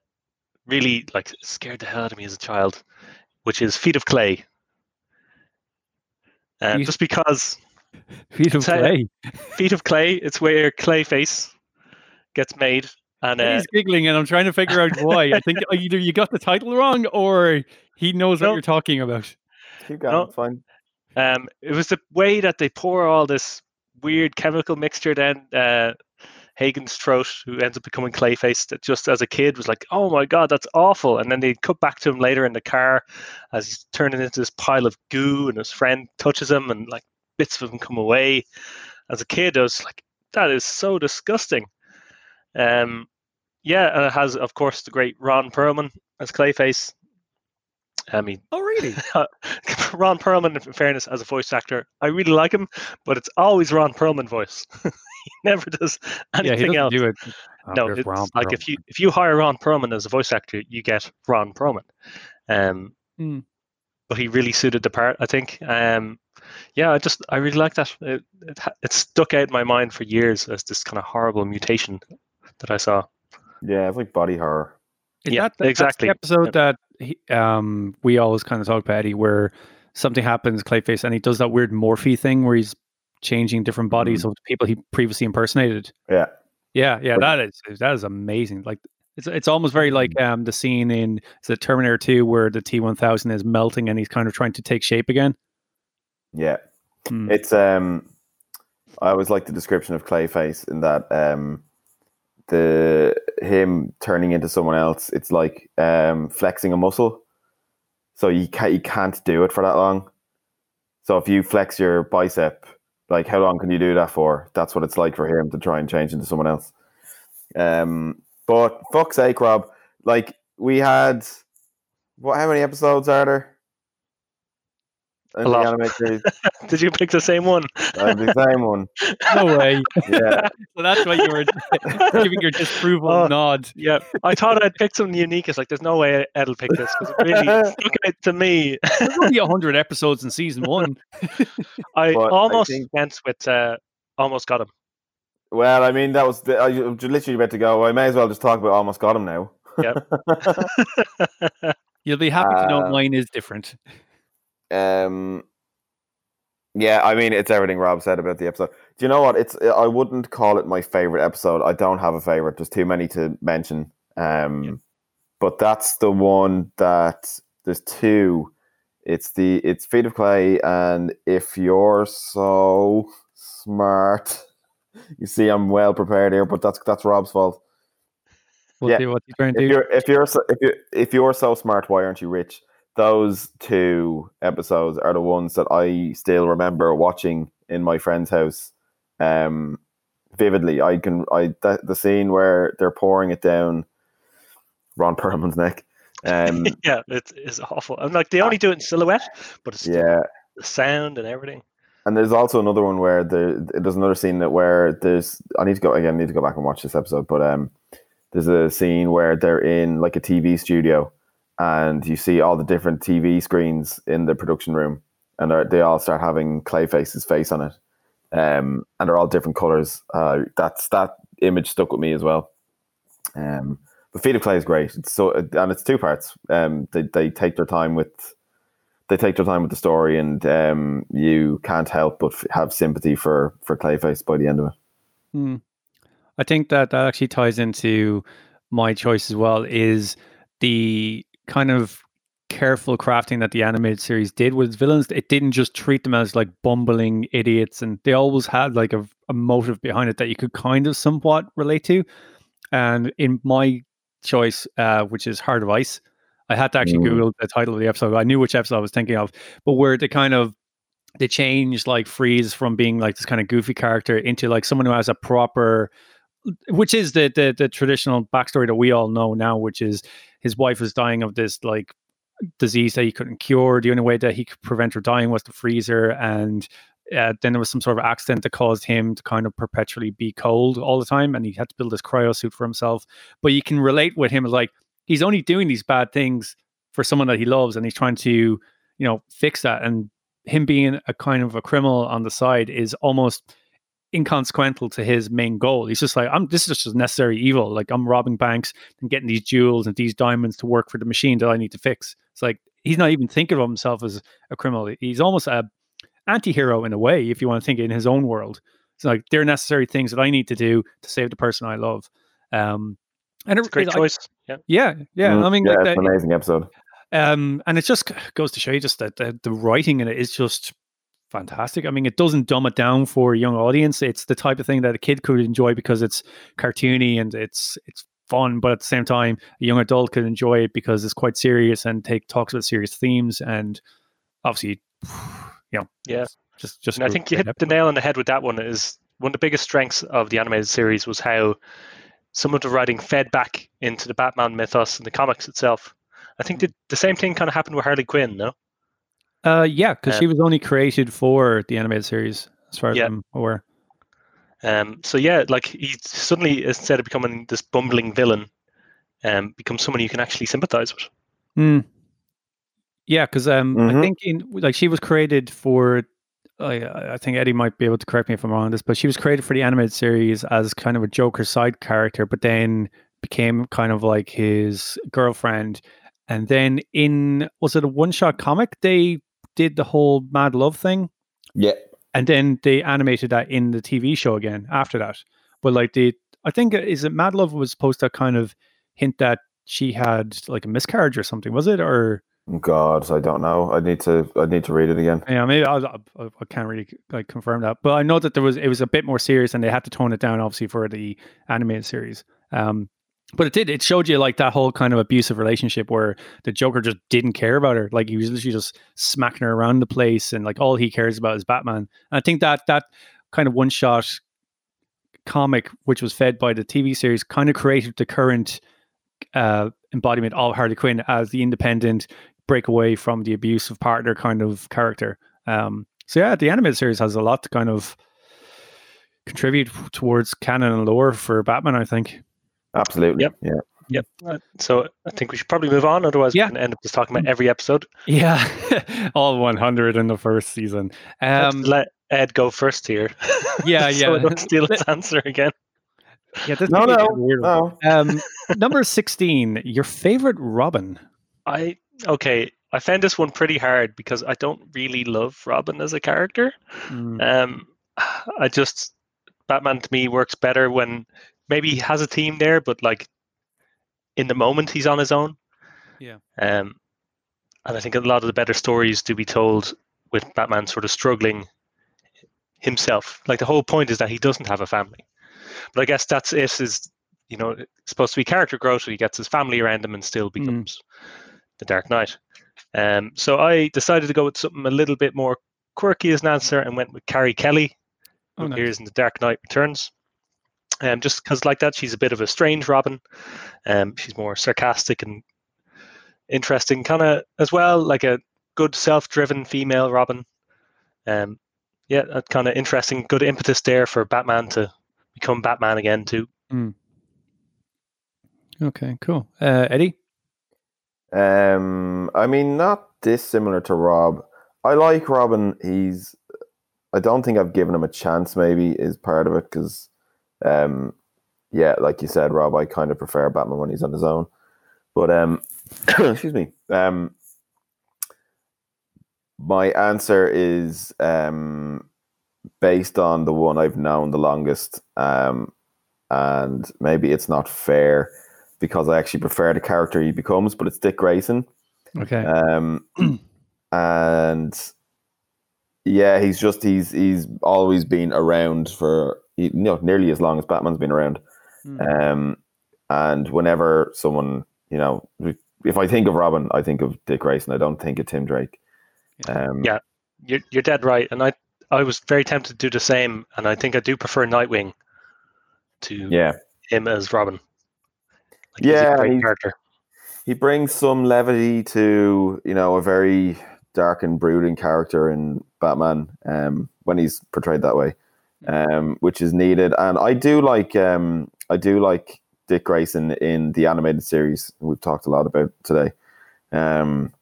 really like scared the hell out of me as a child, which is Feet of Clay. Uh, You- just because Feet of Clay. Feet of Clay, it's where Clayface gets made, and uh, He's giggling, and I'm trying to figure out why. I think either you got the title wrong or he knows what you're talking about. Keep going. No. Fine. Um, it was the way that they pour all this weird chemical mixture down uh, Hagen's throat, who ends up becoming Clayface. That just as a kid was like, "Oh my god, that's awful!" And then they cut back to him later in the car as he's turning into this pile of goo, and his friend touches him, and like bits of him come away. As a kid, I was like, "That is so disgusting." Um, yeah, and it has, of course, the great Ron Perlman as Clayface. I mean, Oh, really? Ron Perlman, in fairness, as a voice actor, I really like him, but it's always Ron Perlman voice. he never does yeah, he anything doesn't else. do it. Oh, no, it's Ron like Perlman. if you if you hire Ron Perlman as a voice actor, you get Ron Perlman. Um, Hmm. but he really suited the part, I think. Um, yeah, I just I really like that. It, it it stuck out in my mind for years as this kind of horrible mutation that I saw. Yeah, it's like body horror. Is Yeah, that the, that's the exactly. episode that he, um, we always kind of talk about, Eddie, where something happens, Clayface, and he does that weird Morphe thing where he's changing different bodies of people he previously impersonated. Yeah. Yeah, yeah, Right. that is that is amazing. Like it's it's almost very like um the scene in the Terminator 2 where the T one thousand is melting and he's kind of trying to take shape again. Yeah. Hmm. It's um I always like the description of Clayface in that um the him turning into someone else, it's like um, flexing a muscle. So you can't you can't do it for that long. So if you flex your bicep, like how long can you do that for? That's what it's like for him to try and change into someone else. Um, but fuck's sake, Rob, like we had what? How many episodes are there? In the anime series? Did you pick the same one? Uh, the same one. No way. Yeah. so that's why you were giving your disapproval Oh. nod. Yeah, I thought I'd pick something unique. It's like there's no way Ed'll pick this because it really stuck out to me. There's only hundred episodes in season one. I But I almost think- went with uh, almost got him. Well, I mean, that was the, I was literally about to go. I may as well just talk about almost got him now. You'll be happy to know Uh, mine is different. Um, yeah, I mean, it's everything Rob said about the episode. Do you know what? It's I wouldn't call it my favorite episode. I don't have a favorite. There's too many to mention. Um, but that's the one that there's two. It's the it's Feet of Clay, and if you're so smart, you see, I'm well prepared here. But that's that's Rob's fault. We'll yeah. see what you trying to If do. you're if you're so, if you if you're so smart, why aren't you rich? Those two episodes are the ones that I still remember watching in my friend's house, um, vividly. I can I the, the scene where they're pouring it down Ron Perlman's neck. Um, yeah, it is awful. I'm like they only do it in silhouette, but it's yeah, the sound and everything. and there's also another one where there there's another scene that where there's I need to go again. I need to go back and watch this episode, but um, there's a scene where they're in like a TV studio, and you see all the different TV screens in the production room, and they're- all start having Clayface's face on it, um, and they're all different colors. Uh, that's that image stuck with me as well. Um, but Feet of Clay is great. It's so and it's two parts. Um, they they take their time with they take their time with the story, and um, you can't help but have sympathy for for Clayface by the end of it. Hmm. I think that that actually ties into my choice as well. Is the kind of careful crafting that the animated series did with villains. It didn't just treat them as like bumbling idiots, and they always had like a, a motive behind it that you could kind of somewhat relate to. And in my choice, uh, which is Heart of Ice, I had to actually Mm. Google the title of the episode. I knew which episode I was thinking of, but where they kind of they changed like Freeze from being like this kind of goofy character into like someone who has a proper which is the, the the traditional backstory that we all know now, which is his wife was dying of this like disease that he couldn't cure. The only way that he could prevent her dying was to freeze her, and uh, then there was some sort of accident that caused him to kind of perpetually be cold all the time, and he had to build this cryo suit for himself. But you can relate with him like he's only doing these bad things for someone that he loves, and he's trying to you know fix that. And him being a kind of a criminal on the side is almost inconsequential to his main goal. He's just like, I'm this is just a necessary evil. Like I'm robbing banks and getting these jewels and these diamonds to work for the machine that I need to fix. It's like he's not even thinking of himself as a criminal. He's almost a anti-hero in a way, if you want to think in his own world. It's like they're necessary things that I need to do to save the person I love. Um and It's a great I- choice. Yeah. yeah, yeah. Mm, I mean, yeah, like it's that- an amazing episode. um, and it just goes to show you just that the, the writing in it is just fantastic. I mean, it doesn't dumb it down for a young audience. It's the type of thing that a kid could enjoy because it's cartoony and it's it's fun, but at the same time, a young adult could enjoy it because it's quite serious and take talks about serious themes and obviously, you know, Yeah. just just. And I think you hit the nail on the head with that one. Is one of the biggest strengths of the animated series was how some of the writing fed back into the Batman mythos and the comics itself. I think the, the same thing kind of happened with Harley Quinn, no? Uh, yeah, because Uh, she was only created for the animated series, as far as Yeah. I'm aware. Um, so yeah, like he suddenly instead of becoming this bumbling villain, um, becomes someone you can actually sympathize with. Mm. Yeah, because um, I Mhm. think in like she was created for. I I think Eddie might be able to correct me if I'm wrong on this, but she was created for the animated series as kind of a Joker side character, but then became kind of like his girlfriend. And then in was it a one shot comic? They did the whole mad love thing, Yeah, and then they animated that in the TV show again after that. But like the, I think uh, is it Mad Love was supposed to kind of hint that she had like a miscarriage or something, was it? Or God, I don't know. I need to. I need to read it again. yeah, maybe I, I, I can't really like confirm that, but I know that there was it was a bit more serious, and they had to tone it down obviously for the animated series. Um, but it did. It showed you like that whole kind of abusive relationship where the Joker just didn't care about her. Like he was literally just smacking her around the place, and like all he cares about is Batman. And I think that that kind of one shot comic, which was fed by the TV series, kind of created the current uh, embodiment of Harley Quinn as the independent breakaway from the abusive partner kind of character. Um, so yeah, the animated series has a lot to kind of contribute towards canon and lore for Batman. I think. Absolutely. Yep. Yeah. Yep. So I think we should probably move on. Otherwise, Yeah. we're going to end up just talking about every episode. Yeah, all 100 in the first season. Let's Um, let Ed go first here. Yeah, so I yeah. don't steal his answer again. yeah, this No, could be a no, weird no. Um, number 16, your favorite Robin. I okay. I found this one pretty hard because I don't really love Robin as a character. Mm, Um, I just Batman to me works better when maybe he has a team there, but like in the moment he's on his own. Yeah. Um, and I think a lot of the better stories do be told with Batman sort of struggling himself. Like the whole point is that he doesn't have a family. But I guess that's it. Is you know it's supposed to be character growth, so he gets his family around him and still becomes the Dark Knight. Um, so I decided to go with something a little bit more quirky as an answer and went with Carrie Kelly, who Oh, nice. appears in The Dark Knight Returns. Um, just because, like that, she's a bit of a strange Robin. Um, she's more sarcastic and interesting, kind of as well, like a good self-driven female Robin. Um, yeah, that kind of interesting, good impetus there for Batman to become Batman again too. Okay, cool. Uh, Eddie? Um, I mean, not dissimilar to Rob. I like Robin. He's. I don't think I've given him a chance. Maybe is part of it because, um, yeah, like you said, Rob, I kind of prefer Batman when he's on his own. But um, excuse me. Um, my answer is um based on the one I've known the longest. Um, and maybe it's not fair because I actually prefer the character he becomes, but it's Dick Grayson. Okay. Um, and yeah, he's just he's he's always been around for you know nearly as long as Batman's been around. Mm. Um, and whenever someone you know, if I think of Robin, I think of Dick Grayson. I don't think of Tim Drake. Um, Yeah. You're you're dead right, and I I was very tempted to do the same, and I think I do prefer Nightwing to yeah. him as Robin. Like, he's a Yeah, great he's- character. he brings some levity to you know a very dark and brooding character in Batman um, when he's portrayed that way, um, which is needed. And I do like um, I do like Dick Grayson in the animated series we've talked a lot about today. Um,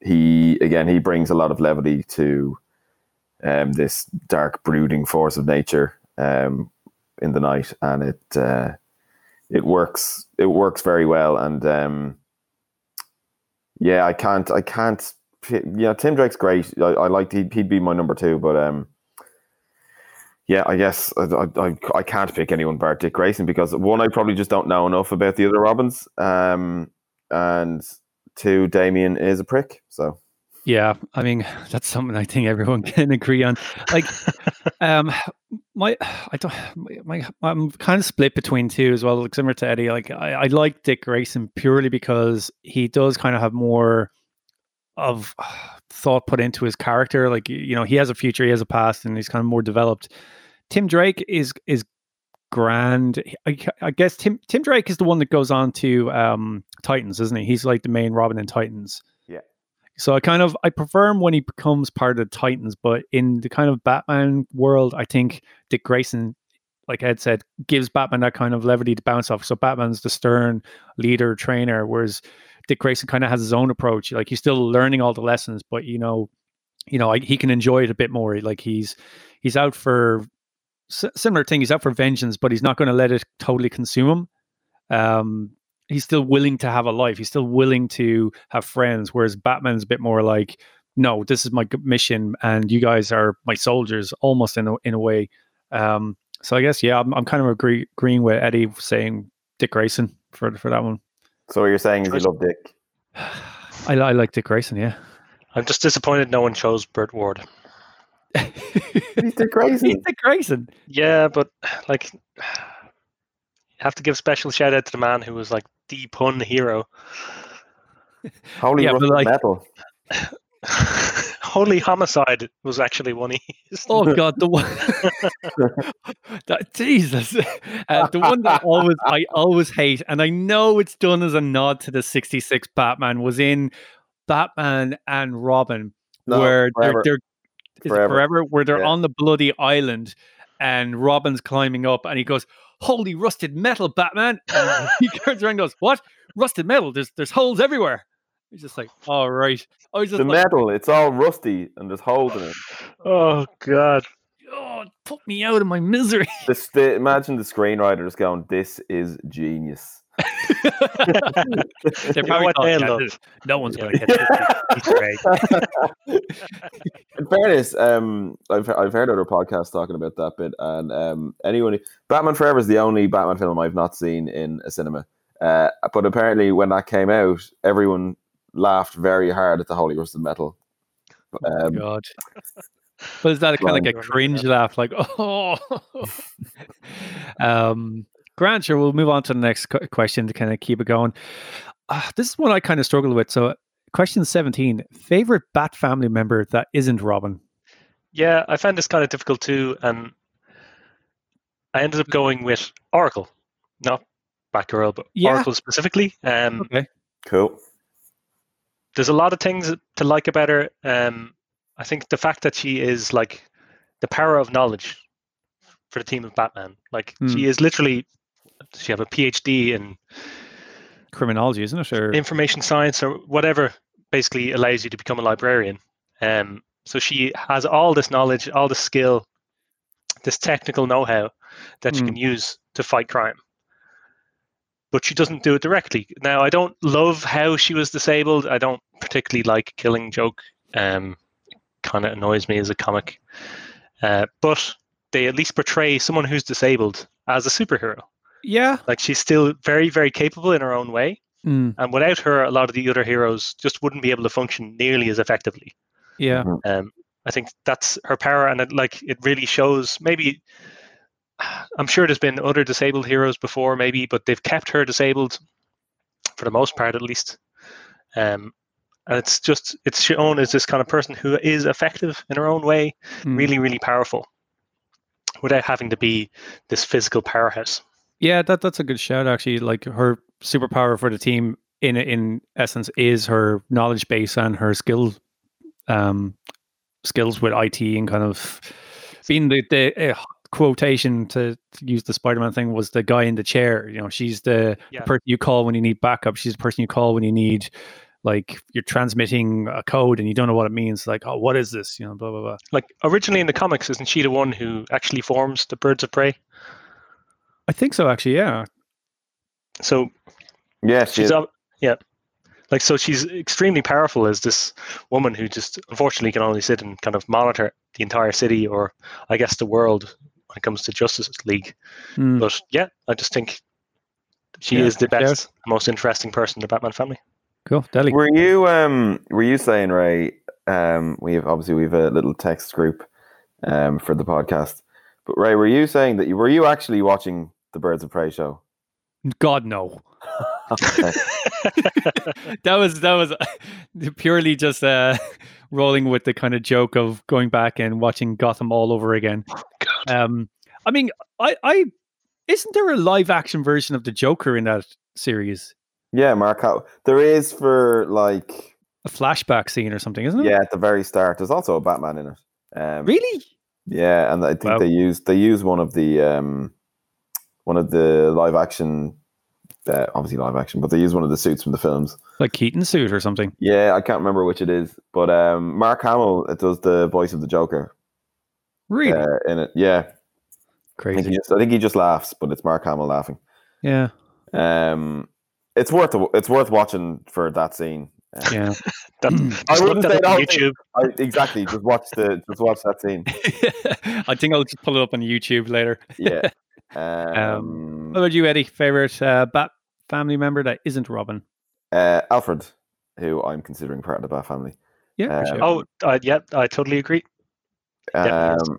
he again he brings a lot of levity to um, this dark brooding force of nature um, in the night, and it uh, it works it works very well and. Um, yeah, I can't. I can't. Yeah, Tim Drake's great. I, I like he'd, he'd be my number two, but um, yeah, I guess I, I, I- can't pick anyone bar Dick Grayson because one, I probably just don't know enough about the other Robins, um, and two, Damian is a prick. So Yeah, I mean that's something I think everyone can agree on. Like, um, my I don't my I'm kind of split between two as well. Like similar to Eddie, like I, I like Dick Grayson purely because he does kind of have more of thought put into his character. Like you know, he has a future, he has a past, and he's kind of more developed. Tim Drake is is grand. I, I guess Tim Tim Drake is the one that goes on to um Titans, isn't he? He's like the main Robin in Titans. Yeah. So I kind of I prefer him when he becomes part of the Titans, but in the kind of Batman world, I think Dick Grayson, like Ed said, gives Batman that kind of levity to bounce off. So Batman's the stern leader, trainer, whereas Dick Grayson kind of has his own approach. Like he's still learning all the lessons, but you know, you know, I, he can enjoy it a bit more. Like he's he's out for s- similar thing. He's out for vengeance, but he's not going to let it totally consume him. Um, he's still willing to have a life. He's still willing to have friends. Whereas Batman's a bit more like, no, this is my mission, and you guys are my soldiers, almost in a in a way. Um, so I guess yeah, I'm, I'm kind of agree, agreeing with Eddie saying Dick Grayson for for that one. So what you're saying is you love Dick. I, I like Dick Grayson, yeah. I'm just disappointed no one chose Burt Ward. He's Dick Grayson. He's Dick Grayson. Yeah, but like have to give special shout out to the man who was like the pun hero. Holy Yeah, like- metal. Holy homicide was actually one of used. Oh god, the one that, Jesus, uh, the one that always I always hate, and I know it's done as a nod to the '66 Batman, was in Batman and Robin, No, where forever. they're, they're Forever. forever, where they're Yeah. on the bloody island, and Robin's climbing up, and he goes, "Holy rusted metal, Batman!" And he turns around, and goes, "What? Rusted metal? There's there's holes everywhere." He's just like, "All right." I was just The like, metal, it's all rusty and there's holes in it. Oh god. "Oh, put me out of my misery." The st- imagine the screenwriter screenwriters going, "This is genius." they You know probably what thought, they'll "Yeah, love? this- no one's going to get this. Easter egg." In fairness, um, I've I've heard other podcasts talking about that bit, and um, anyone, Batman Forever is the only Batman film I've not seen in a cinema. Uh, but apparently, when that came out, everyone laughed very hard at the Holy Rusted Metal. Um, God. But is that a kind of like a Blind. cringe laugh? Like, oh. um, Grant, sure, we'll move on to the next qu- question to kind of keep it going. Uh, this is one I kind of struggle with. So, question 17 favorite Bat family member that isn't Robin? Yeah, I found this kind of difficult too, and I ended up going with Oracle, not Batgirl, but Yeah. Oracle specifically. Um, Okay. cool. There's a lot of things to like about her. Um, I think the fact that she is like the power of knowledge for the team of Batman. Like she is literally, she have a PhD in Criminology, isn't it? Or information science or whatever. Basically, allows you to become a librarian. Um, so she has all this knowledge, all this skill, this technical know-how that she Hmm. can use to fight crime. But she doesn't do it directly. Now, I don't love how she was disabled. I don't particularly like Killing Joke. Um, kind of annoys me as a comic. Uh, but they at least portray someone who's disabled as a superhero. yeah. Like she's still very, very capable in her own way. Mm, And without her, a lot of the other heroes just wouldn't be able to function nearly as effectively. yeah. Mhm. Um, I think that's her power, and it, like it really shows. Maybe I'm sure there's been other disabled heroes before, maybe, but they've kept her disabled for the most part, at least. Um, and it's just it's shown as this kind of person who is effective in her own way, Mm. really, really powerful, without having to be this physical powerhouse. Yeah, that that's a good shout actually. Like her superpower for the team in in essence is her knowledge base and her skill um skills with IT and kind of being the the uh, quotation to, to use the Spider-Man thing was the guy in the chair, you know, she's the Yeah. person you call when you need backup. She's the person you call when you need like you're transmitting a code and you don't know what it means like oh what is this you know blah blah blah Like originally in the comics, isn't she the one who actually forms the birds of prey? i think so actually yeah So Yeah, she she's is. up, yeah like so she's extremely powerful as this woman who just unfortunately can only sit and kind of monitor the entire city or i guess the world when it comes to justice league Hmm. but yeah i just think she Yeah, is the check it best most interesting person in the batman family cool Delhi. Were you um were you saying Ray? Um, we have obviously we have a little text group um for the podcast. But Ray, were you saying that you were you actually watching the Birds of Prey show? god no that was that was purely just uh rolling with the kind of joke of going back and watching Gotham all over again. Um I mean I I isn't there a live action version of the Joker in that series? yeah, Mark. How, there is for like A flashback scene or something, isn't it? yeah at the very start. There's also a Batman in it. Um, Really? Yeah, and I think Wow. they use they use one of the um one of the live action. Uh, obviously live action, but they use one of the suits from the films. Like Keaton suit or something. Yeah, I can't remember which it is, but um, Mark Hamill it does the voice of the Joker Really? uh, in it. Yeah, I think, Crazy. he just, I think he just laughs, but it's Mark Hamill laughing. Yeah. Um, it's worth it's worth watching for that scene. Uh, Yeah. that, I wouldn't say up on youtube I, exactly. Just watch the just watch that scene. I think I'll just pull it up on YouTube later. Yeah. Um, What about you, Eddie? Favorite uh, Bat family member that isn't Robin? uh, Alfred, who I'm considering part of the Bat family. Yeah. Um, sure. oh uh, yeah i totally agree Definitely is. Um,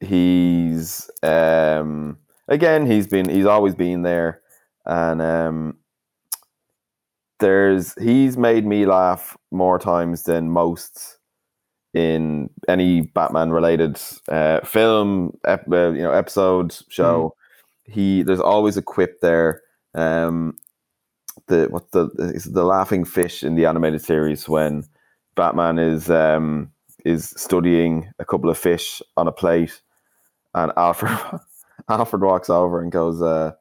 he's um, again, he's been he's always been there, and um, there's he's made me laugh more times than most in any Batman related uh, film, ep- uh, you know, episode show. He there's always a quip there. Um, the what the is the laughing fish in the animated series when Batman is um is studying a couple of fish on a plate, and Alfred Alfred walks over and goes, uh,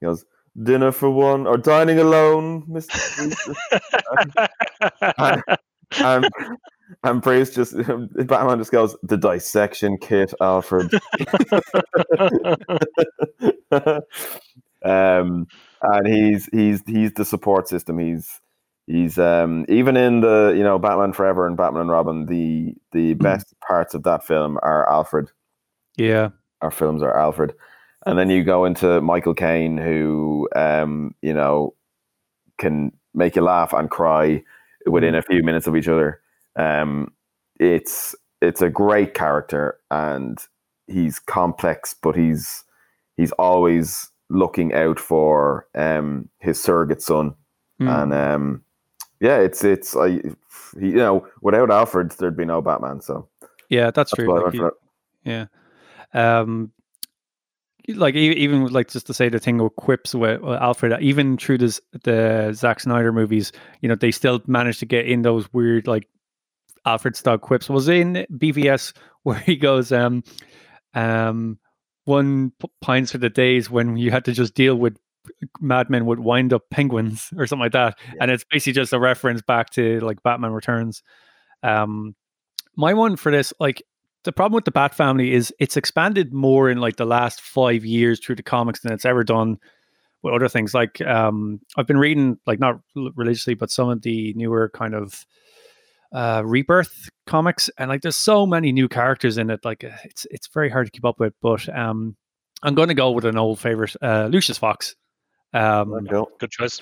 he goes, dinner for one or dining alone, Mister. and, and, and just Batman just goes the dissection kit, Alfred. um, and he's he's he's the support system. He's he's um even in the you know Batman Forever and Batman and Robin. The the best parts of that film are Alfred. Yeah. Our films are Alfred, and then you go into Michael Caine, who um you know can make you laugh and cry within a few minutes of each other. Um, it's it's a great character and he's complex, but he's he's always looking out for um his surrogate son, Mm. and um yeah, it's it's I he, you know without Alfred there'd be no Batman. So yeah, that's, that's true. Like, you- Yeah. Um, like even like just to say the thing with quips with, with Alfred, even through this, the Zack Snyder movies, you know, they still managed to get in those weird like Alfred style quips. Was in BVS where he goes, um, um, one p- pints for the days when you had to just deal with madmen would wind up penguins or something like that, and it's basically just a reference back to like Batman Returns. Um, my one for this, like the problem with the Bat family is it's expanded more in like the last five years through the comics than it's ever done with other things. Like um, I've been reading, like not religiously, but some of the newer kind of uh, rebirth comics, and like there's so many new characters in it. Like it's it's very hard to keep up with. But um, I'm going to go with an old favorite, uh, Lucius Fox. Um, Good choice.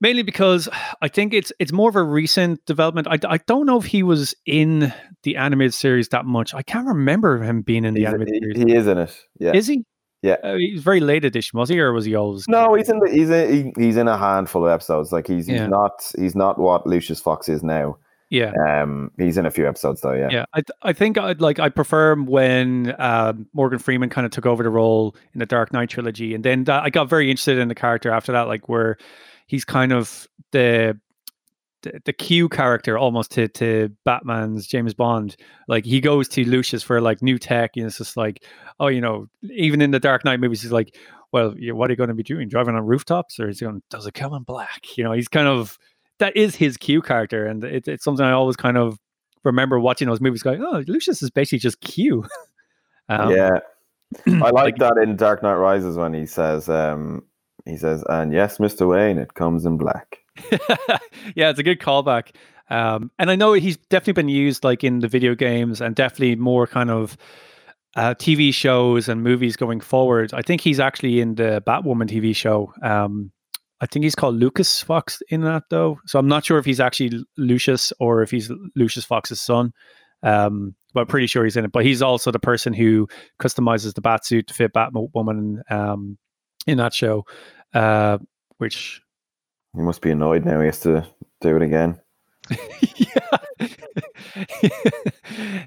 mainly because I think it's it's more of a recent development. I, I don't know if he was in the animated series that much. I can't remember him being in the He's- animated he, series. he is in it. Yeah. Is he? Yeah. Uh, he's very late edition, was he, or was he always? No, he's in the he's in he, he's in a handful of episodes. Like he's he's not he's not what Lucius Fox is now. Yeah, Um, he's in a few episodes though. Yeah. yeah. I I think I'd like I prefer him when um, Morgan Freeman kind of took over the role in the Dark Knight trilogy, and then that, I got very interested in the character after that, like where he's kind of the the, the Q character almost to to Batman's James Bond. Like he goes to Lucius for like new tech, and it's just like, oh, you know, even in the Dark Knight movies, he's like, well, what are you going to be doing? Driving on rooftops, or is he going? Does it come in black? You know, he's kind of that is his Q character, and it, it's something I always kind of remember watching those movies. Going, oh, Lucius is basically just Q. Um, yeah. I like, like- that in Dark Knight Rises when he says um he says, and yes, Mr. Wayne, it comes in black. yeah, it's a good callback. Um, and I know he's definitely been used like in the video games and definitely more kind of uh, TV shows and movies going forward. I think he's actually in the Batwoman TV show. Um, I think he's called Lucas Fox in that though. So I'm not sure if he's actually Lucius or if he's Lucius Fox's son. Um, but pretty sure he's in it. But he's also the person who customizes the bat suit to fit Batwoman um, in that show, uh, which He must be annoyed now. He has to do it again. yeah.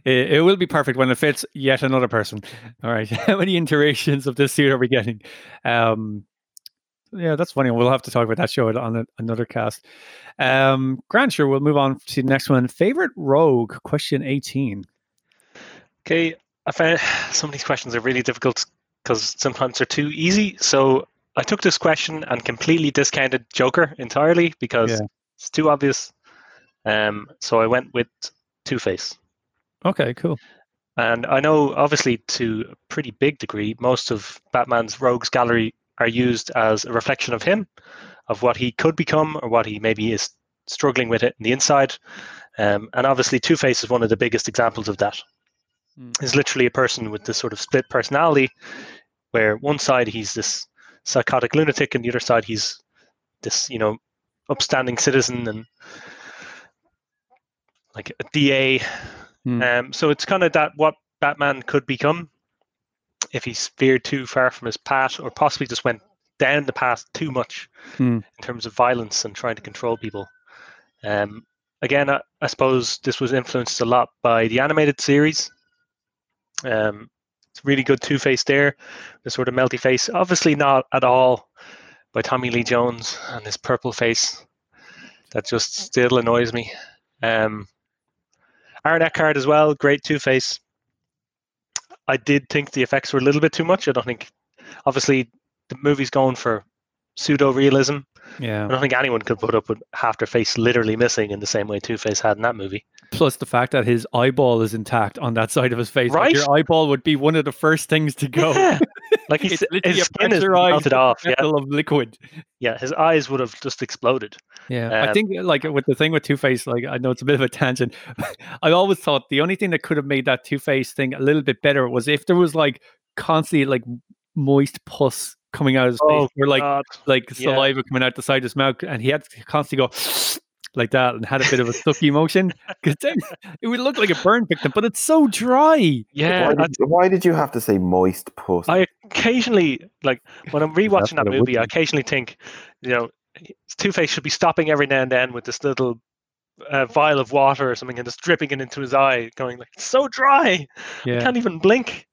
it, it will be perfect when it fits yet another person. All right. How many iterations of this suit are we getting? Um, yeah, that's funny. We'll have to talk about that show on a, another cast. Um, Grant, sure, we'll move on to the next one. Favorite rogue, question 18. Okay, I found some of these questions are really difficult because sometimes they're too easy. So I took this question and completely discounted Joker entirely because Yeah. it's too obvious. Um, so I went with Two Face. Okay, cool. And I know, obviously, to a pretty big degree, most of Batman's rogues gallery are used as a reflection of him, of what he could become or what he maybe is struggling with it in the inside. Um, and obviously, Two Face is one of the biggest examples of that. Mm. He's literally a person with this sort of split personality, where one side he's this psychotic lunatic, and the other side he's this, you know, upstanding citizen and like a DA Hmm. um, so it's kind of that what Batman could become. If he veered too far from his path, or possibly just went down the path too much Hmm. in terms of violence and trying to control people. Um, again, I, I suppose this was influenced a lot by the animated series. Um, it's really good Two Face there, the sort of melty face. Obviously, not at all by Tommy Lee Jones and his purple face. That just still annoys me. Um, Aaron Eckhart as well, great Two Face. I did think the effects were a little bit too much. I don't think, obviously, the movie's going for pseudo realism. Yeah. I don't think anyone could put up with half their face literally missing in the same way Two Face had in that movie. Plus the fact that his eyeball is intact on that side of his face. Like, Right? your eyeball would be one of the first things to go. Yeah. Like he's, It's his skin is pressurized melted off. Yeah, vessel of liquid. yeah, his eyes would have just exploded. Yeah, I Um, think like with the thing with Two Face, like I know it's a bit of a tangent. I always thought the only thing that could have made that Two Face thing a little bit better was if there was like constantly like moist pus coming out of his Oh, face, or like God. like yeah. saliva coming out the side of his mouth, and he had to constantly go like that and had a bit of a sucky motion because then it would look like a burn victim, but it's so dry. yeah. why, I, did, why did you have to say moist puss? I occasionally like when I'm rewatching that movie. I occasionally think, you know, Two Face should be stopping every now and then with this little uh, vial of water or something and just dripping it into his eye, going like, "It's so dry, I can't even blink."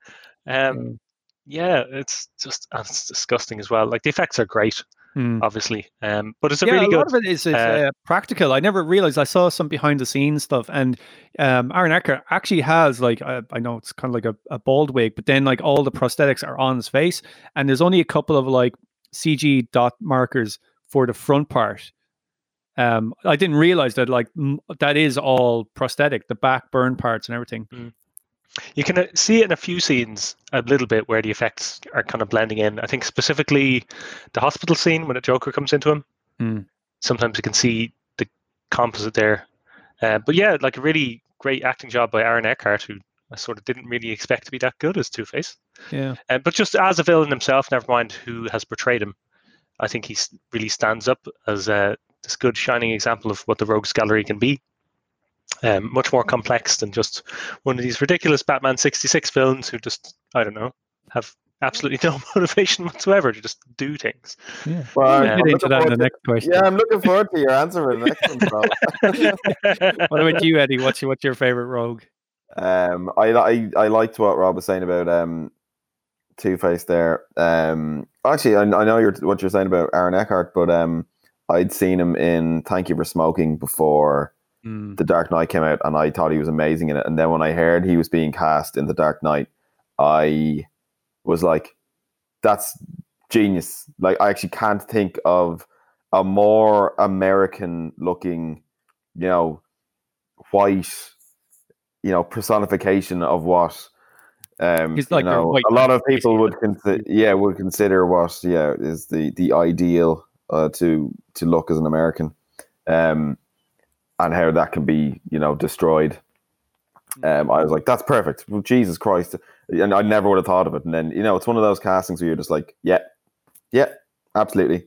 Um, Mm. yeah, it's just and it's disgusting as well. Like the effects are great, Mm. obviously, um, but it's a yeah, really a good. lot of it is, is uh, uh, practical. I never realized. I saw some behind the scenes stuff, and um, Aaron Eckhart actually has like uh, I know it's kind of like a, a bald wig, but then like all the prosthetics are on his face, and there's only a couple of like CG dot markers for the front part. Um, I didn't realize that like m- that is all prosthetic, the back burn parts and everything. You can uh, see it in a few scenes a little bit where the effects are kind of blending in. I think specifically the hospital scene when the Joker comes into him. Mm. Sometimes you can see the composite there. Uh, but yeah, like a really great acting job by Aaron Eckhart, who I sort of didn't really expect to be that good as Two Face. Yeah, Uh, but just as a villain himself, never mind who has portrayed him, I think he really stands up as uh, this good shining example of what the Rogues Gallery can be. Um, much more complex than just one of these ridiculous Batman 66 films who just, I don't know, have absolutely no motivation whatsoever to just do things. yeah. Well, We'll I'm get into looking that in forward the to- next question. yeah, I'm looking forward to your answer for the next one, bro. What about you, Eddie? What's your what's your favorite rogue? Um, I, I I liked what Rob was saying about um, Two Face there. Um, actually, I, I know you're, what you're saying about Aaron Eckhart, but um, I'd seen him in Thank You for Smoking before Mm. The Dark Knight came out, and I thought he was amazing in it. And then when I heard he was being cast in The Dark Knight, I was like, "That's genius!" Like, I actually can't think of a more American-looking, you know, white, you know, personification of what. Um, He's like you a know, a lot of people would consider, yeah, would consider what, yeah, is the the ideal uh, to to look as an American. Um, and how that can be, you know, destroyed. Um, I was like, that's perfect. Well, Jesus Christ. And I never would have thought of it. And then, you know, it's one of those castings where you're just like, yeah, yeah, absolutely.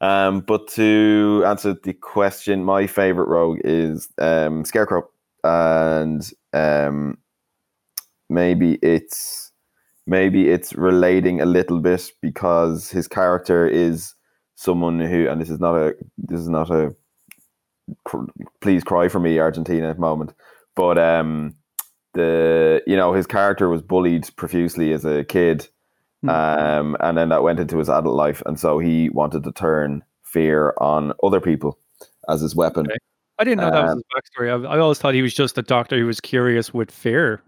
Um, but to answer the question, my favorite rogue is um, Scarecrow. And um, maybe it's maybe it's relating a little bit because his character is someone who and this is not a this is not a please cry for me Argentina moment but um the you know his character was bullied profusely as a kid Hmm. um and then that went into his adult life and so he wanted to turn fear on other people as his weapon Okay. I didn't know that was Um, his backstory. I, I always thought he was just a doctor who was curious with fear.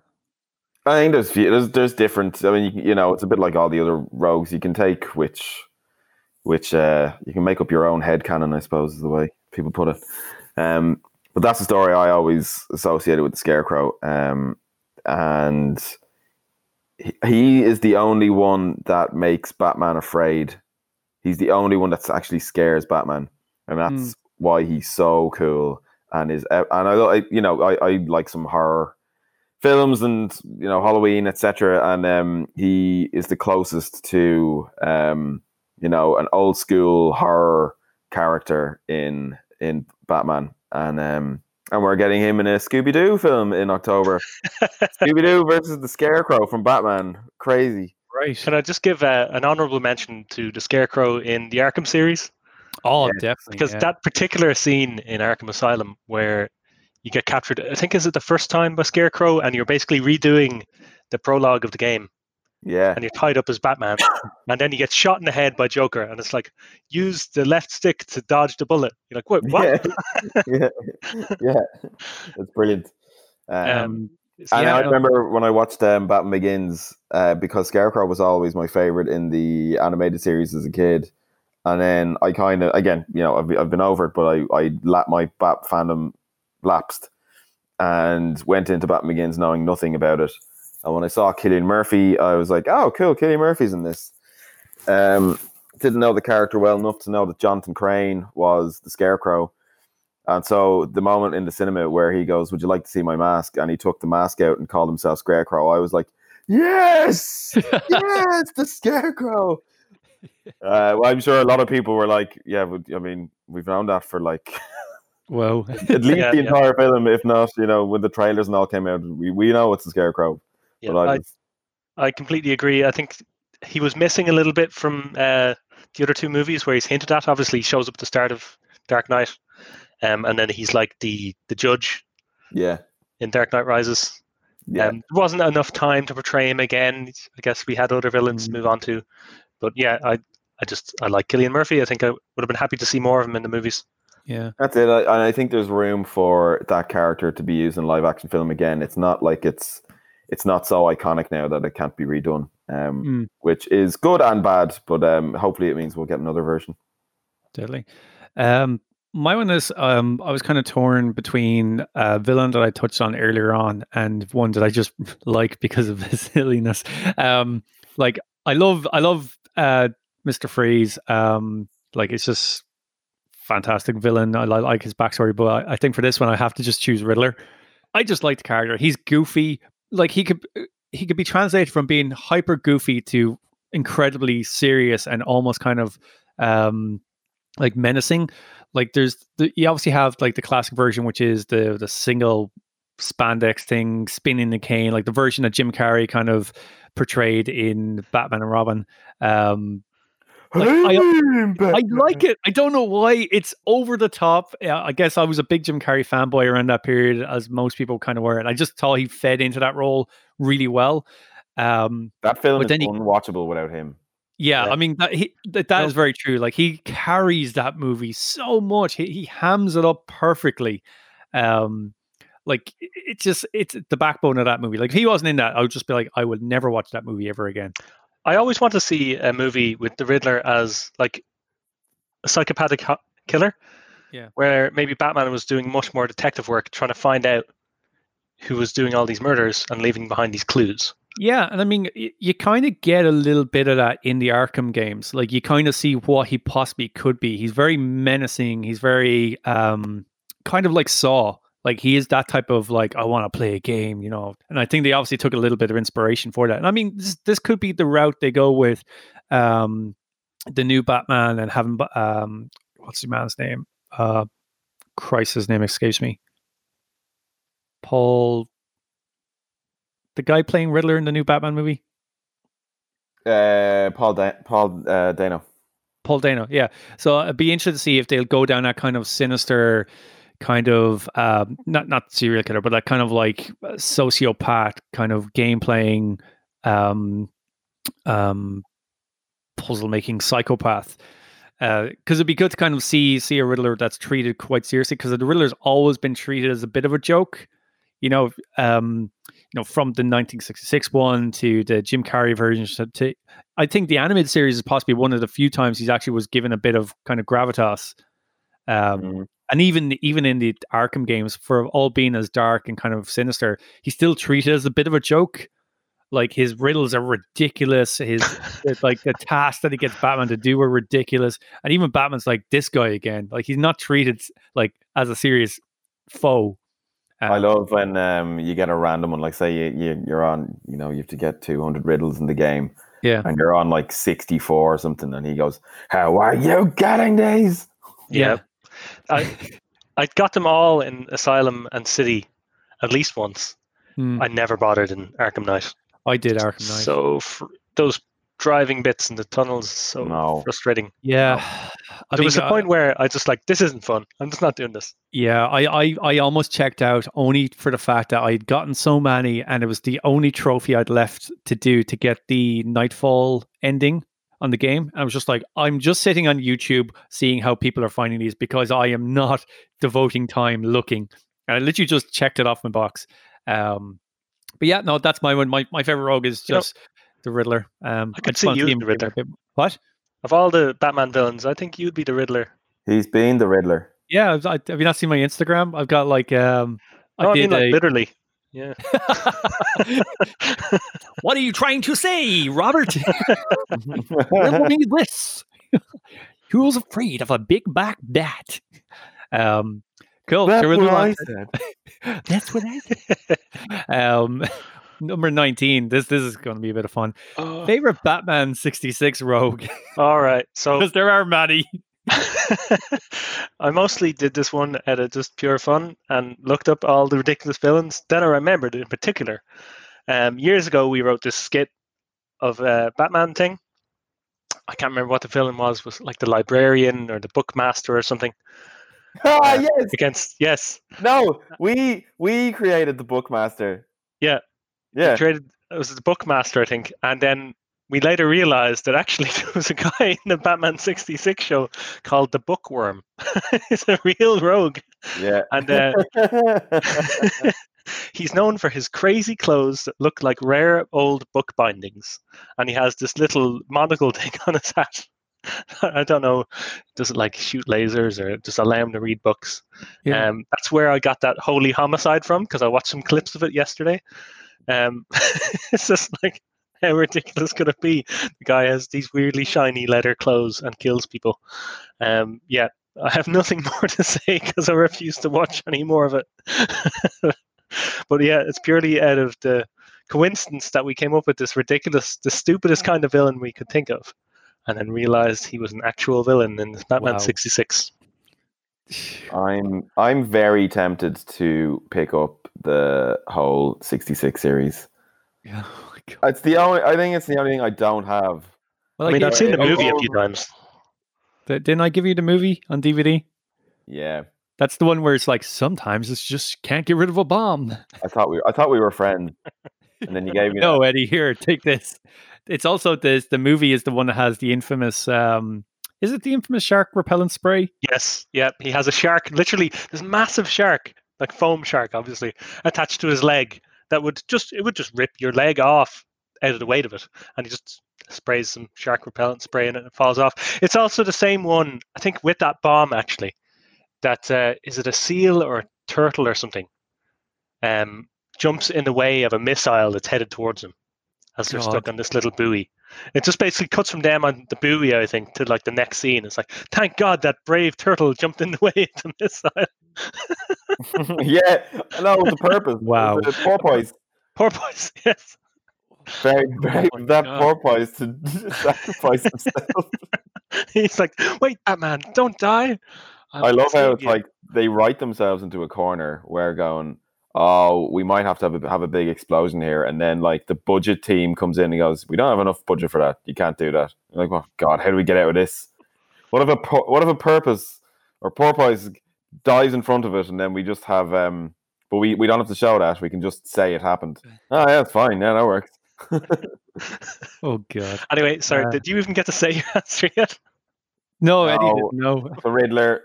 I think there's there's there's different. I mean, you, you know, it's a bit like all the other rogues. You can take which, which uh, you can make up your own head canon. I suppose is the way people put it. Um, but that's the story I always associated with the Scarecrow. Um, and he, he is the only one that makes Batman afraid. He's the only one that actually scares Batman, and that's why he's so cool. And is and I, I you know I, I like some horror films and you know Halloween etc. And um, he is the closest to um, you know an old school horror character in in Batman. And um, And we're getting him in a Scooby Doo film in October. Scooby Doo versus the Scarecrow from Batman. Crazy. Right. Can I just give uh, an honorable mention to the Scarecrow in the Arkham series? Oh, Yeah. definitely. Because yeah. that particular scene in Arkham Asylum where you get captured, I think is it the first time by Scarecrow, and you're basically redoing the prologue of the game, Yeah. and you're tied up as Batman, and then you get shot in the head by Joker, and it's like use the left stick to dodge the bullet. You're like, wait, what? Yeah. yeah. yeah. It's brilliant. Um, Um, So, And yeah, I no, remember when I watched um, Batman Begins, uh, because Scarecrow was always my favorite in the animated series as a kid. And then I kind of, again, you know, I've, I've been over it, but I, I la- my Bat fandom lapsed and went into Batman Begins knowing nothing about it. And when I saw Cillian Murphy, I was like, oh, cool, Cillian Murphy's in this. Um, didn't know the character well enough to know that Jonathan Crane was the Scarecrow. And so the moment in the cinema where he goes, Would you like to see my mask? And he took the mask out and called himself Scarecrow, I was like, Yes! yes, the Scarecrow. Uh, well, I'm sure a lot of people were like, Yeah, but, I mean, we've known that for like well, at least Yeah, the yeah. entire film, if not, you know, when the trailers and all came out, we, we know it's the Scarecrow. Yeah, I, I, completely agree. I think he was missing a little bit from uh, the other two movies where he's hinted at. Obviously, he shows up at the start of Dark Knight, um, and then he's like the the judge yeah. in Dark Knight Rises. Yeah. Um, there wasn't enough time to portray him again. I guess we had other villains to Mm. move on to, but yeah, I I just I like Cillian Murphy. I think I would have been happy to see more of him in the movies. Yeah. That's it. I, and I think there's room for that character to be used in live action film again. It's not like it's it's not so iconic now that it can't be redone, um, Mm. which is good and bad. But um, hopefully, it means we'll get another version. Deadly. Um, my one is um, I was kind of torn between a villain that I touched on earlier on and one that I just like because of his silliness. Um, like I love, I love uh, Mister Freeze. Um, like it's just fantastic villain. I li- like his backstory, but I, I think for this one I have to just choose Riddler. I just like the character. He's goofy. Like he could he could be translated from being hyper goofy to incredibly serious and almost kind of um like menacing. Like there's the, you obviously have like the classic version, which is the the single spandex thing, spinning the cane, like the version that Jim Carrey kind of portrayed in Batman and Robin. Um, Like, I- I like it. I don't know why it's over the top. Uh, I guess I was a big Jim Carrey fanboy around that period, as most people kind of were, and I just thought he fed into that role really well. Um, That film is then he- unwatchable without him. yeah, Yeah. I mean that he, that, that No. is very true. Like he carries that movie so much. He he hams it up perfectly. Um like it's just it's the backbone of that movie. Like if he wasn't in that, I would just be like, I would never watch that movie ever again. I always want to see a movie with the Riddler as like a psychopathic ho- killer. Yeah. Where maybe Batman was doing much more detective work, trying to find out who was doing all these murders and leaving behind these clues. Yeah, and I mean, y- you kind of get a little bit of that in the Arkham games. Like you kind of see what he possibly could be. He's very menacing. He's very um kind of like Saw. Like he is that type of like I want to play a game, you know. And I think they obviously took a little bit of inspiration for that. And I mean, this this could be the route they go with um the new Batman and having um what's the man's name? Uh Christ, his name escapes me. Paul the guy playing Riddler in the new Batman movie? Uh, Paul da- Paul uh, Dano. Paul Dano, yeah. So I'd be interested to see if they'll go down that kind of sinister, kind of um, not not serial killer, but that kind of like uh, sociopath kind of game playing, um, um, puzzle making psychopath. Because it'd be good to kind of see see a Riddler that's treated quite seriously. Because the Riddler's always been treated as a bit of a joke, you know. Um, you know, from the 1966 one to the Jim Carrey version to, I think the animated series is possibly one of the few times he's actually was given a bit of kind of gravitas. Um, Mhm. And even even in the Arkham games, for all being as dark and kind of sinister, he's still treated as a bit of a joke. Like his riddles are ridiculous. His like the tasks that he gets Batman to do are ridiculous. And even Batman's like this guy again. Like he's not treated like as a serious foe. I Um, love when um, you get a random one, like say you, you you're on, you know, you have to get 200 riddles in the game, Yeah. and you're on like 64 or something, and he goes, "How are you getting these?" Yeah. I, I got them all in Asylum and City at least once. Hmm, I never bothered in Arkham Knight. I did Arkham Knight. So fr- those driving bits in the tunnels so No. frustrating. yeah, I there was a a I- point where I just like this isn't fun. I'm just not doing this. Yeah, I, I, I almost checked out only for the fact that I'd gotten so many and it was the only trophy I'd left to do to get the Knightfall ending on the game. I was just like, I'm just sitting on YouTube seeing how people are finding these because I am not devoting time looking. And I literally just checked it off my box. Um, but yeah, no, that's my one. My, my favorite rogue is Yep. just the Riddler. Um, I could just see you see as him the Riddler. What? Of all the Batman villains, I think you'd be the Riddler. He's been the Riddler. Yeah, I've- I, have you not seen my Instagram? I've got like um, No, I, I mean did like a- literally. Yeah. what are you trying to say, Robert? Riddle me this. Who's afraid of a big black bat? Um, cool. That's what? I said. That's what I said. um, number 19. This this is going to be a bit of fun. Oh, Favorite Batman 66 rogue? all right. So Because there are many. I mostly did this one out of just pure fun and looked up all the ridiculous villains. Then I remembered in particular. Um, years ago, we wrote this skit of a Batman thing. I can't remember what the villain was. Was like the librarian or the bookmaster or something ah, Uh, yes. against? Yes, No, we we created the Bookmaster. Yeah. Yeah. we created. It was the bookmaster, I think, and then we later realized that actually there was a guy in the Batman '66 show called the Bookworm. He's a real rogue, Yeah. and. Uh, He's known for his crazy clothes that look like rare old book bindings, and he has this little monocle thing on his hat. I don't know, does it like shoot lasers or just allow him to read books? Yeah. Um, that's where I got that holy homicide from because I watched some clips of it yesterday. Um, it's just like how ridiculous could it be? The guy has these weirdly shiny leather clothes and kills people. Um, yeah, I have nothing more to say because I refuse to watch any more of it. but yeah, it's purely out of the coincidence that we came up with this ridiculous, the stupidest kind of villain we could think of, and then realized he was an actual villain in Batman Wow. '66. I'm I'm very tempted to pick up the whole 66 series. My God. It's the only I think it's the only thing I don't have. Well, I mean, I've seen the movie a few times. th- didn't I give you the movie on DVD? Yeah. That's the one where it's like sometimes it's just can't get rid of a bomb. I thought we I thought we were friends. And then you gave me no, Eddie, here, take this. It's also this. The movie is the one that has the infamous. um Is it the infamous shark repellent spray? Yes, Yep. he has a shark. Literally, this massive shark, like foam shark, obviously, attached to his leg. That would just it would just rip your leg off out of the weight of it, and he just sprays some shark repellent spray in it and it falls off. It's also the same one, I think, with that bomb actually. That uh, is it a seal or a turtle or something? Um, jumps in the way of a missile that's headed towards him as they're stuck God. on this little buoy. It just basically cuts from them on the buoy, I think, to like the next scene. It's like, thank God that brave turtle jumped in the way of the missile. yeah, no, it was a purpose. Wow. It was porpoise. Poor yes. Very, very Oh that God. porpoise to sacrifice himself. He's like, wait, Batman, don't die. I love how it's you." like they write themselves into a corner where going, oh, we might have to have a, have a big explosion here, and then like the budget team comes in and goes, we don't have enough budget for that. You can't do that. You're like, oh God, how do we get out of this? What if a what if a purpose or porpoise dies in front of it, and then we just have um, but we we don't have to show that. We can just say it happened. Oh yeah, it's fine. Yeah, that works. Oh god. Anyway, sorry, Uh, did you even get to say your answer yet? No, Eddie No. didn't know. the Riddler.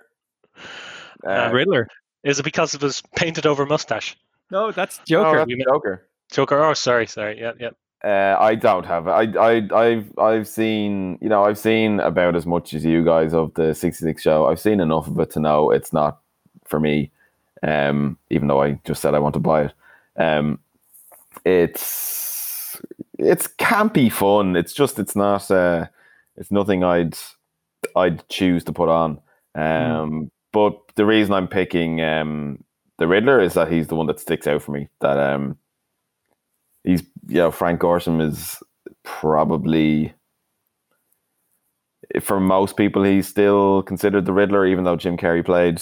Uh, Uh, Riddler. Is it because of his painted over mustache? No, that's oh, Joker. that's Joker. Joker. Oh, sorry, sorry. Yeah, yeah. Uh, I don't have it. I, I, I've, I've seen, you know, I've seen about as much as you guys of the '66 show. I've seen enough of it to know it's not for me. Um, even though I just said I want to buy it. Um, it's, it's campy fun. It's just, it's not, uh, it's nothing I'd, I'd choose to put on. Um, but the reason I'm picking um the Riddler is that he's the one that sticks out for me. That um he's know Frank Gorshin is probably for most people he's still considered the Riddler, even though Jim Carrey played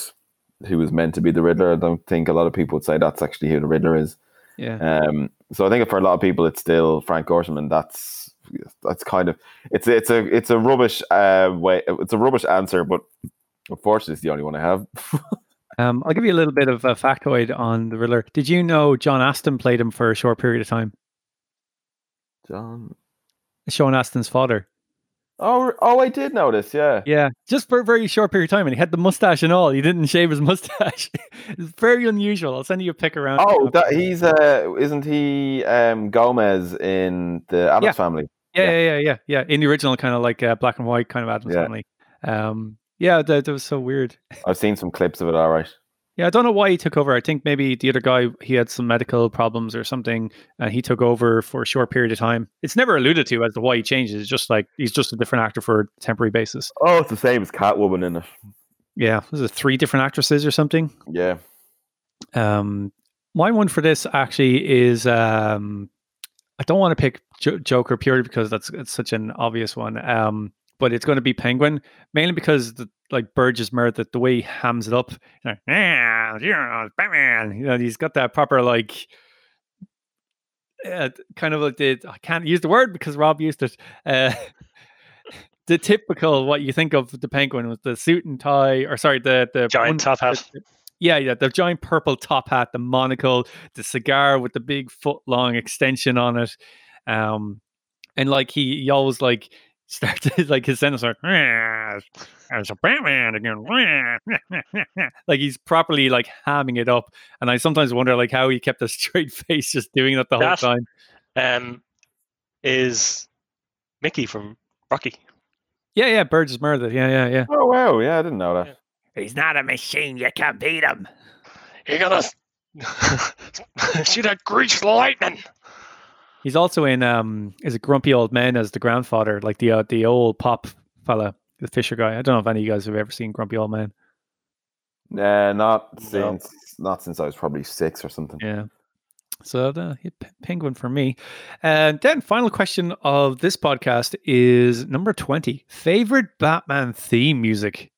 who was meant to be the Riddler. I don't think a lot of people would say that's actually who the Riddler is. Yeah. Um, so I think for a lot of people, it's still Frank Gorshin and that's that's kind of it's it's a it's a rubbish uh way it's a rubbish answer, but unfortunately, it's the only one I have. Um, I'll give you a little bit of a factoid on the Riddler. Did you know John Astin played him for a short period of time? John. Sean Astin's father. Oh, oh, I did notice. Yeah. Yeah, just for a very short period of time, and he had the mustache and all. He didn't shave his mustache. it's very unusual. I'll send you a pic around. Oh, that he's uh, isn't he um Gomez in the Addams Yeah. family? yeah, yeah. yeah, yeah, yeah. In the original, kind of like uh, black and white kind of Addams Yeah. Family. Um, yeah, that, that was so weird. I've seen some clips of it. All right. Yeah, I don't know why he took over. I think maybe the other guy he had some medical problems or something, and he took over for a short period of time. It's never alluded to as to why he changed. It's just like he's just a different actor for a temporary basis. Oh, it's the same as Catwoman in it. Yeah, was it three different actresses or something? Yeah. Um, my one for this actually is um, I don't want to pick jo- Joker purely because that's it's such an obvious one. Um, but it's going to be Penguin mainly because the like Burgess Meredith, the way he hams it up, you know, "Yeah, yeah, Batman. You know, he's got that proper like. Uh, kind of like the I can't use the word because Rob used it. Uh, the typical what you think of the penguin with the suit and tie, or sorry, the the Giant one- top hat. the- yeah, yeah, the giant purple top hat, the monocle, the cigar with the big foot long extension on it. Um, and like he, he always like started like his sentence like "Ah, as a Batman again. like he's properly like hamming it up. And I sometimes wonder like how he kept a straight face just doing that the whole time. Um, is Mickey from Rocky. Yeah, yeah, Burgess Meredith. Yeah, yeah, yeah. Oh wow. Yeah, I didn't know that. He's not a machine. You can't beat him. You're gonna shoot at Grease Lightning. He's also in um is a grumpy old man as the grandfather, like the uh, the old pop fella, the Fisher guy. I don't know if any of you guys have ever seen Grumpy Old Man. Uh, not No. since not since I was probably six or something. Yeah. So the penguin for me. And then final question of this podcast is number 20. Favorite Batman theme music?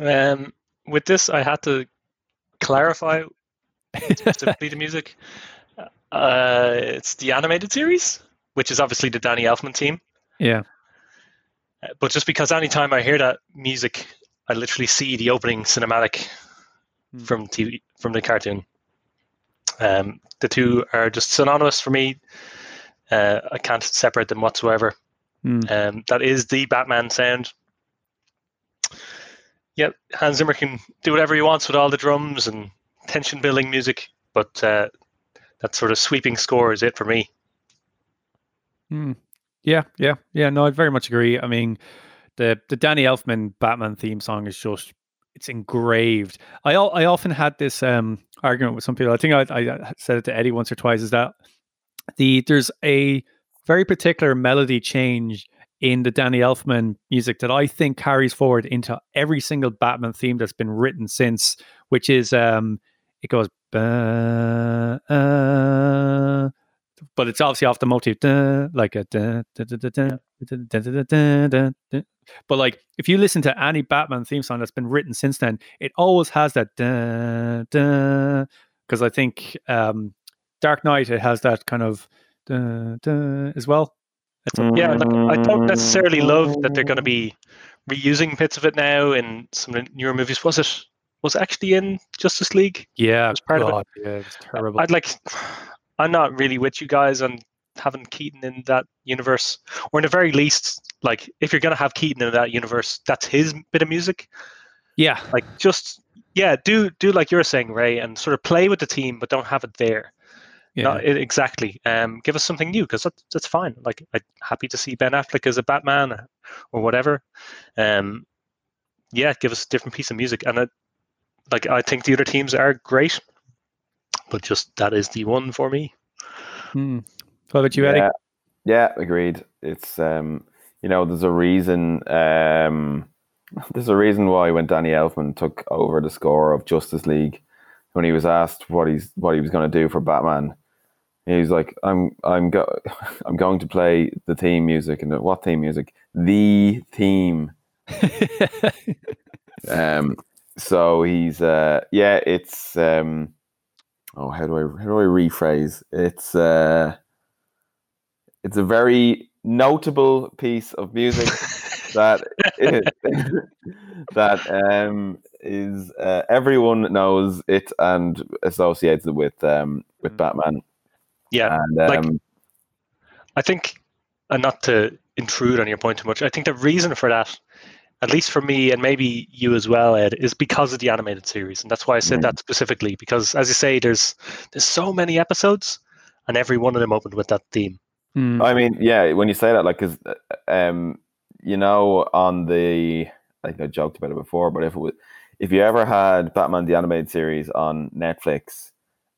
Um, with this, I had to clarify specifically the music. Uh, it's the animated series, which is obviously the Danny Elfman team. yeah. Uh, But just because anytime I hear that music, I literally see the opening cinematic Hmm. from TV from the cartoon. Um, the two are just synonymous for me. Uh, I can't separate them whatsoever. Hmm. Um, that is the Batman sound. Yeah, Hans Zimmer can do whatever he wants with all the drums and tension building music, but uh, that sort of sweeping score is it for me. Hmm. Yeah, yeah, yeah. No, I very much agree. I mean, the the Danny Elfman Batman theme song is just it's engraved. I I often had this um argument with some people. I think I, I said it to Eddie once or twice. Is that the there's a very particular melody change in the Danny Elfman music that I think carries forward into every single Batman theme that's been written since, which is um it goes, uh, but it's obviously off the motif, like a. But like, if you listen to any Batman theme song that's been written since then, it always has that because I think um, Dark Knight it has that kind of as well. Yeah, like, I don't necessarily love that they're going to be reusing bits of it now in some newer movies. Was it was actually in Justice League? yeah, it was part of it. God, yeah, it's terrible. I'd like. I'm not really with you guys on having Keaton in that universe, or in the very least, like if you're going to have Keaton in that universe, that's his bit of music. yeah, Like just yeah, do do like you're saying, Ray, and sort of play with the team, but don't have it there. yeah. Not i- exactly. Um, give us something new because that's that's fine. Like I'm happy to see Ben Affleck as a Batman or, or whatever. Um, yeah, give us a different piece of music, and it, like I think the other teams are great, but just that is the one for me. Hmm. What about you, Eddie? Yeah, yeah, agreed. It's um, you know, there's a reason. Um, there's a reason why when Danny Elfman took over the score of Justice League, when he was asked what he's what he was going to do for Batman, he was like, "I'm I'm go I'm going to play the theme music and the, what theme music? The theme." Um, so he's uh, yeah, it's um, oh, how do I how do I rephrase? It's uh, it's a very notable piece of music that that um is uh, everyone knows it and associates it with um with Mm. Batman. Yeah, And like- um, I think, and not to intrude on your point too much, I think the reason for that, at least for me, and maybe you as well, Ed, is because of the animated series, and that's why I said Mm. that specifically. Because as you say, there's there's so many episodes, and every one of them opened with that theme. Hmm. I mean, yeah, when you say that, like, because, um, you know, on the, I think I joked about it before, but if it was, if you ever had Batman the Animated Series on Netflix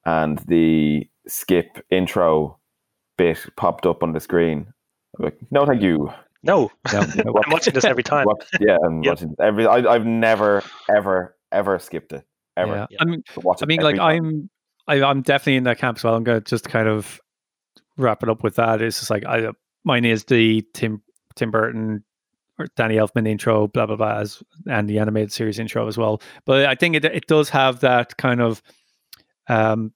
and the skip intro bit popped up on the screen, I'm like, no, thank you. No, No, no. I'm watching this every time. Watch, yeah, I'm Yep. watching every. I, I've never, ever, ever skipped it. Ever. Yeah. Yeah. I mean, I mean, like time. I'm, I, I'm definitely in that camp as well. I'm gonna just kind of wrap it up with that. It's just like I, mine is the Tim Tim Burton or Danny Elfman intro, blah blah blah, as, and the animated series intro as well. But I think it it does have that kind of um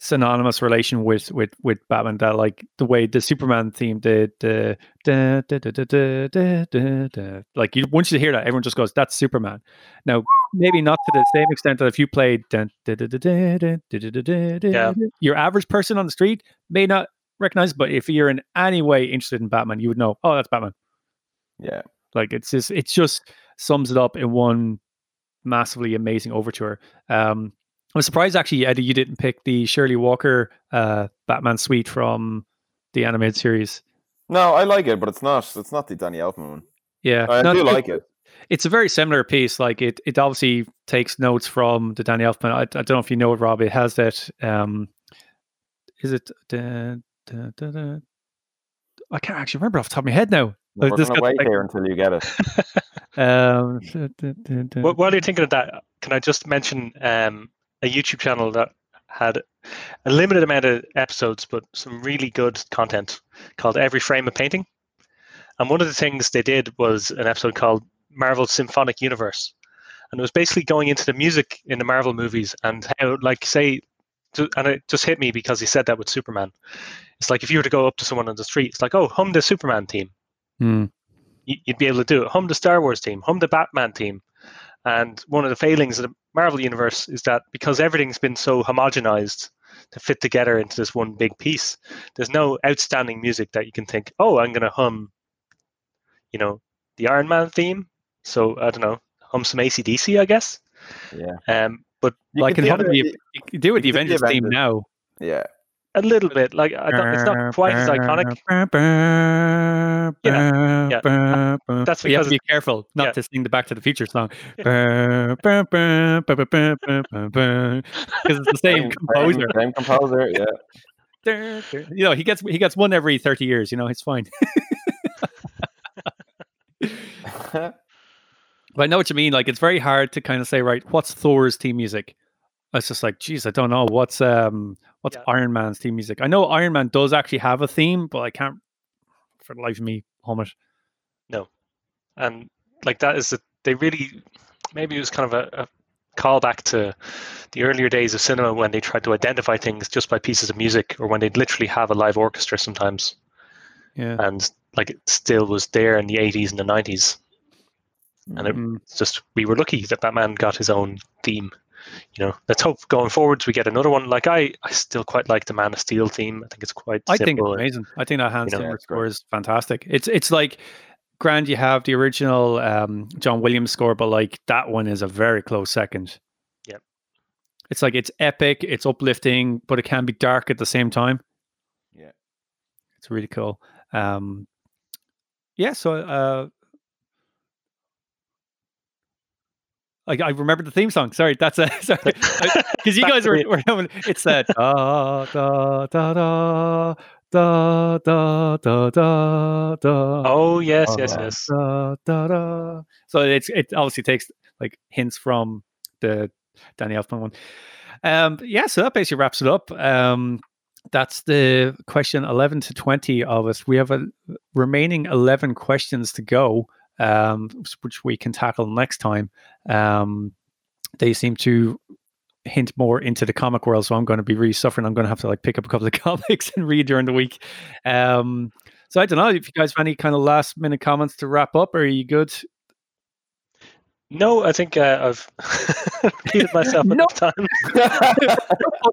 synonymous relation with with with Batman that like the way the Superman theme did like you once you hear that everyone just goes that's Superman now maybe not to the same extent that if you played your average person on the street may not recognize but if you're in any way interested in Batman you would know oh that's Batman yeah like it's just it just sums it up in one massively amazing overture um I'm surprised actually, Eddie, you didn't pick the Shirley Walker uh, Batman suite from the animated series. no, I like it, but it's not. It's not the Danny Elfman one. Yeah, I No, do it's- like it. It's a very similar piece. Like it, it obviously takes notes from the Danny Elfman. I, I don't know if you know it, Rob. It has that. Um, is it? Da, da, da, da. I can't actually remember off the top of my head now. We're gonna wait like- here until you get it. Um, da, da, da, da. Wh- While you're thinking of that, can I just mention um, a YouTube channel that had a limited amount of episodes, but some really good content called Every Frame of Painting. And one of the things they did was an episode called Marvel Symphonic Universe. And it was basically going into the music in the Marvel movies and how, like, say, and it just hit me because he said that with Superman. It's like if you were to go up to someone on the street, it's like, oh, hum the Superman team. Hmm. Y- you'd be able to do it. Hum the Star Wars team, hum the Batman team. And one of the failings of the Marvel universe is that because everything's been so homogenized to fit together into this one big piece, there's no outstanding music that you can think, oh, I'm going to hum, you know, the Iron Man theme. So I don't know, hum some ACDC, I guess. Yeah, Um, but You Well, I can do hum it- the, you can do it the you could do the Avengers theme now. yeah. A little bit, like I don't, it's not quite as iconic. Yeah, yeah. That's But you have because to be careful not yeah. to sing the Back to the Future song because it's the same composer. Same composer. Yeah. You know, he gets he gets one every thirty years. You know, it's fine. But I know what you mean. Like, it's very hard to kind of say, right, what's Thor's theme music? It's just like, geez, I don't know. What's um, what's Yeah. Iron Man's theme music? I know Iron Man does actually have a theme, but I can't, for the life of me, hum it. No, and like that is that they really maybe it was kind of a, a callback to the earlier days of cinema when they tried to identify things just by pieces of music or when they'd literally have a live orchestra sometimes Yeah. and like it still was there in the 80s and the 90s and it, Mm. it's just we were lucky that Batman got his own theme you know let's hope going forwards we get another one like i i still quite like the man of steel theme i think it's quite I think it's amazing. I think that Hans you know, Zimmer great. score is fantastic. It's it's like grand. You have the original um, John Williams score, but like that one is a very close second. Yep. It's like it's epic, it's uplifting, but it can be dark at the same time. Yeah. It's really cool. Um, yeah. So. Uh, like I remember the theme song. Sorry, that's a sorry because you guys were, were having it's that da da da da da da da da da oh yes yes yes da, da, da. So it's it obviously takes like hints from the Danny Elfman one. Um, yeah, so that basically wraps it up. Um, that's the question eleven to twenty of us. We have a remaining eleven questions to go. Um, which we can tackle next time. Um, they seem to hint more into the comic world, so I'm going to be really suffering. I'm going to have to like pick up a couple of comics and read during the week. Um, so I don't know if you guys have any kind of last minute comments to wrap up. Or are you good? No, I think uh, I've repeated myself No. enough time.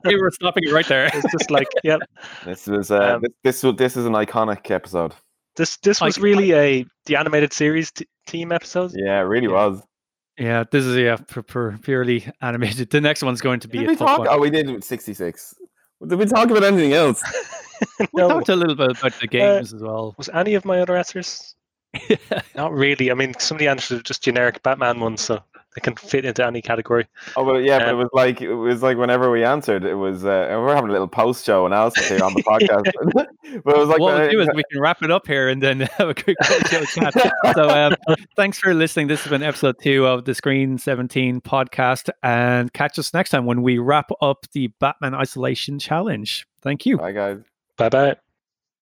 we were stopping it right there. It's just like, yep. This was uh, Um, this, this this is an iconic episode. This this was Like- really a the animated series t- team episode. Yeah, it really Yeah. was. Yeah, this is yeah for, for purely animated. The next one's going to be Did a we tough talk? one. Oh, we did sixty six. Did we talk about anything else? We no, talked a little bit about the uh, games as well. was any of my other answers? Not really. I mean, some of the answers are just generic Batman ones, so they can fit into any category. Oh, but yeah, but it Um, was like it was like whenever we answered, it was uh, and we're having a little post show analysis here on the podcast. but it was like what when we'll do is we can wrap it up here and then have a quick show chat. So, um, thanks for listening. This has been episode two of the Screen 17 podcast, and catch us next time when we wrap up the Batman Isolation Challenge. Thank you. Bye guys. Bye bye.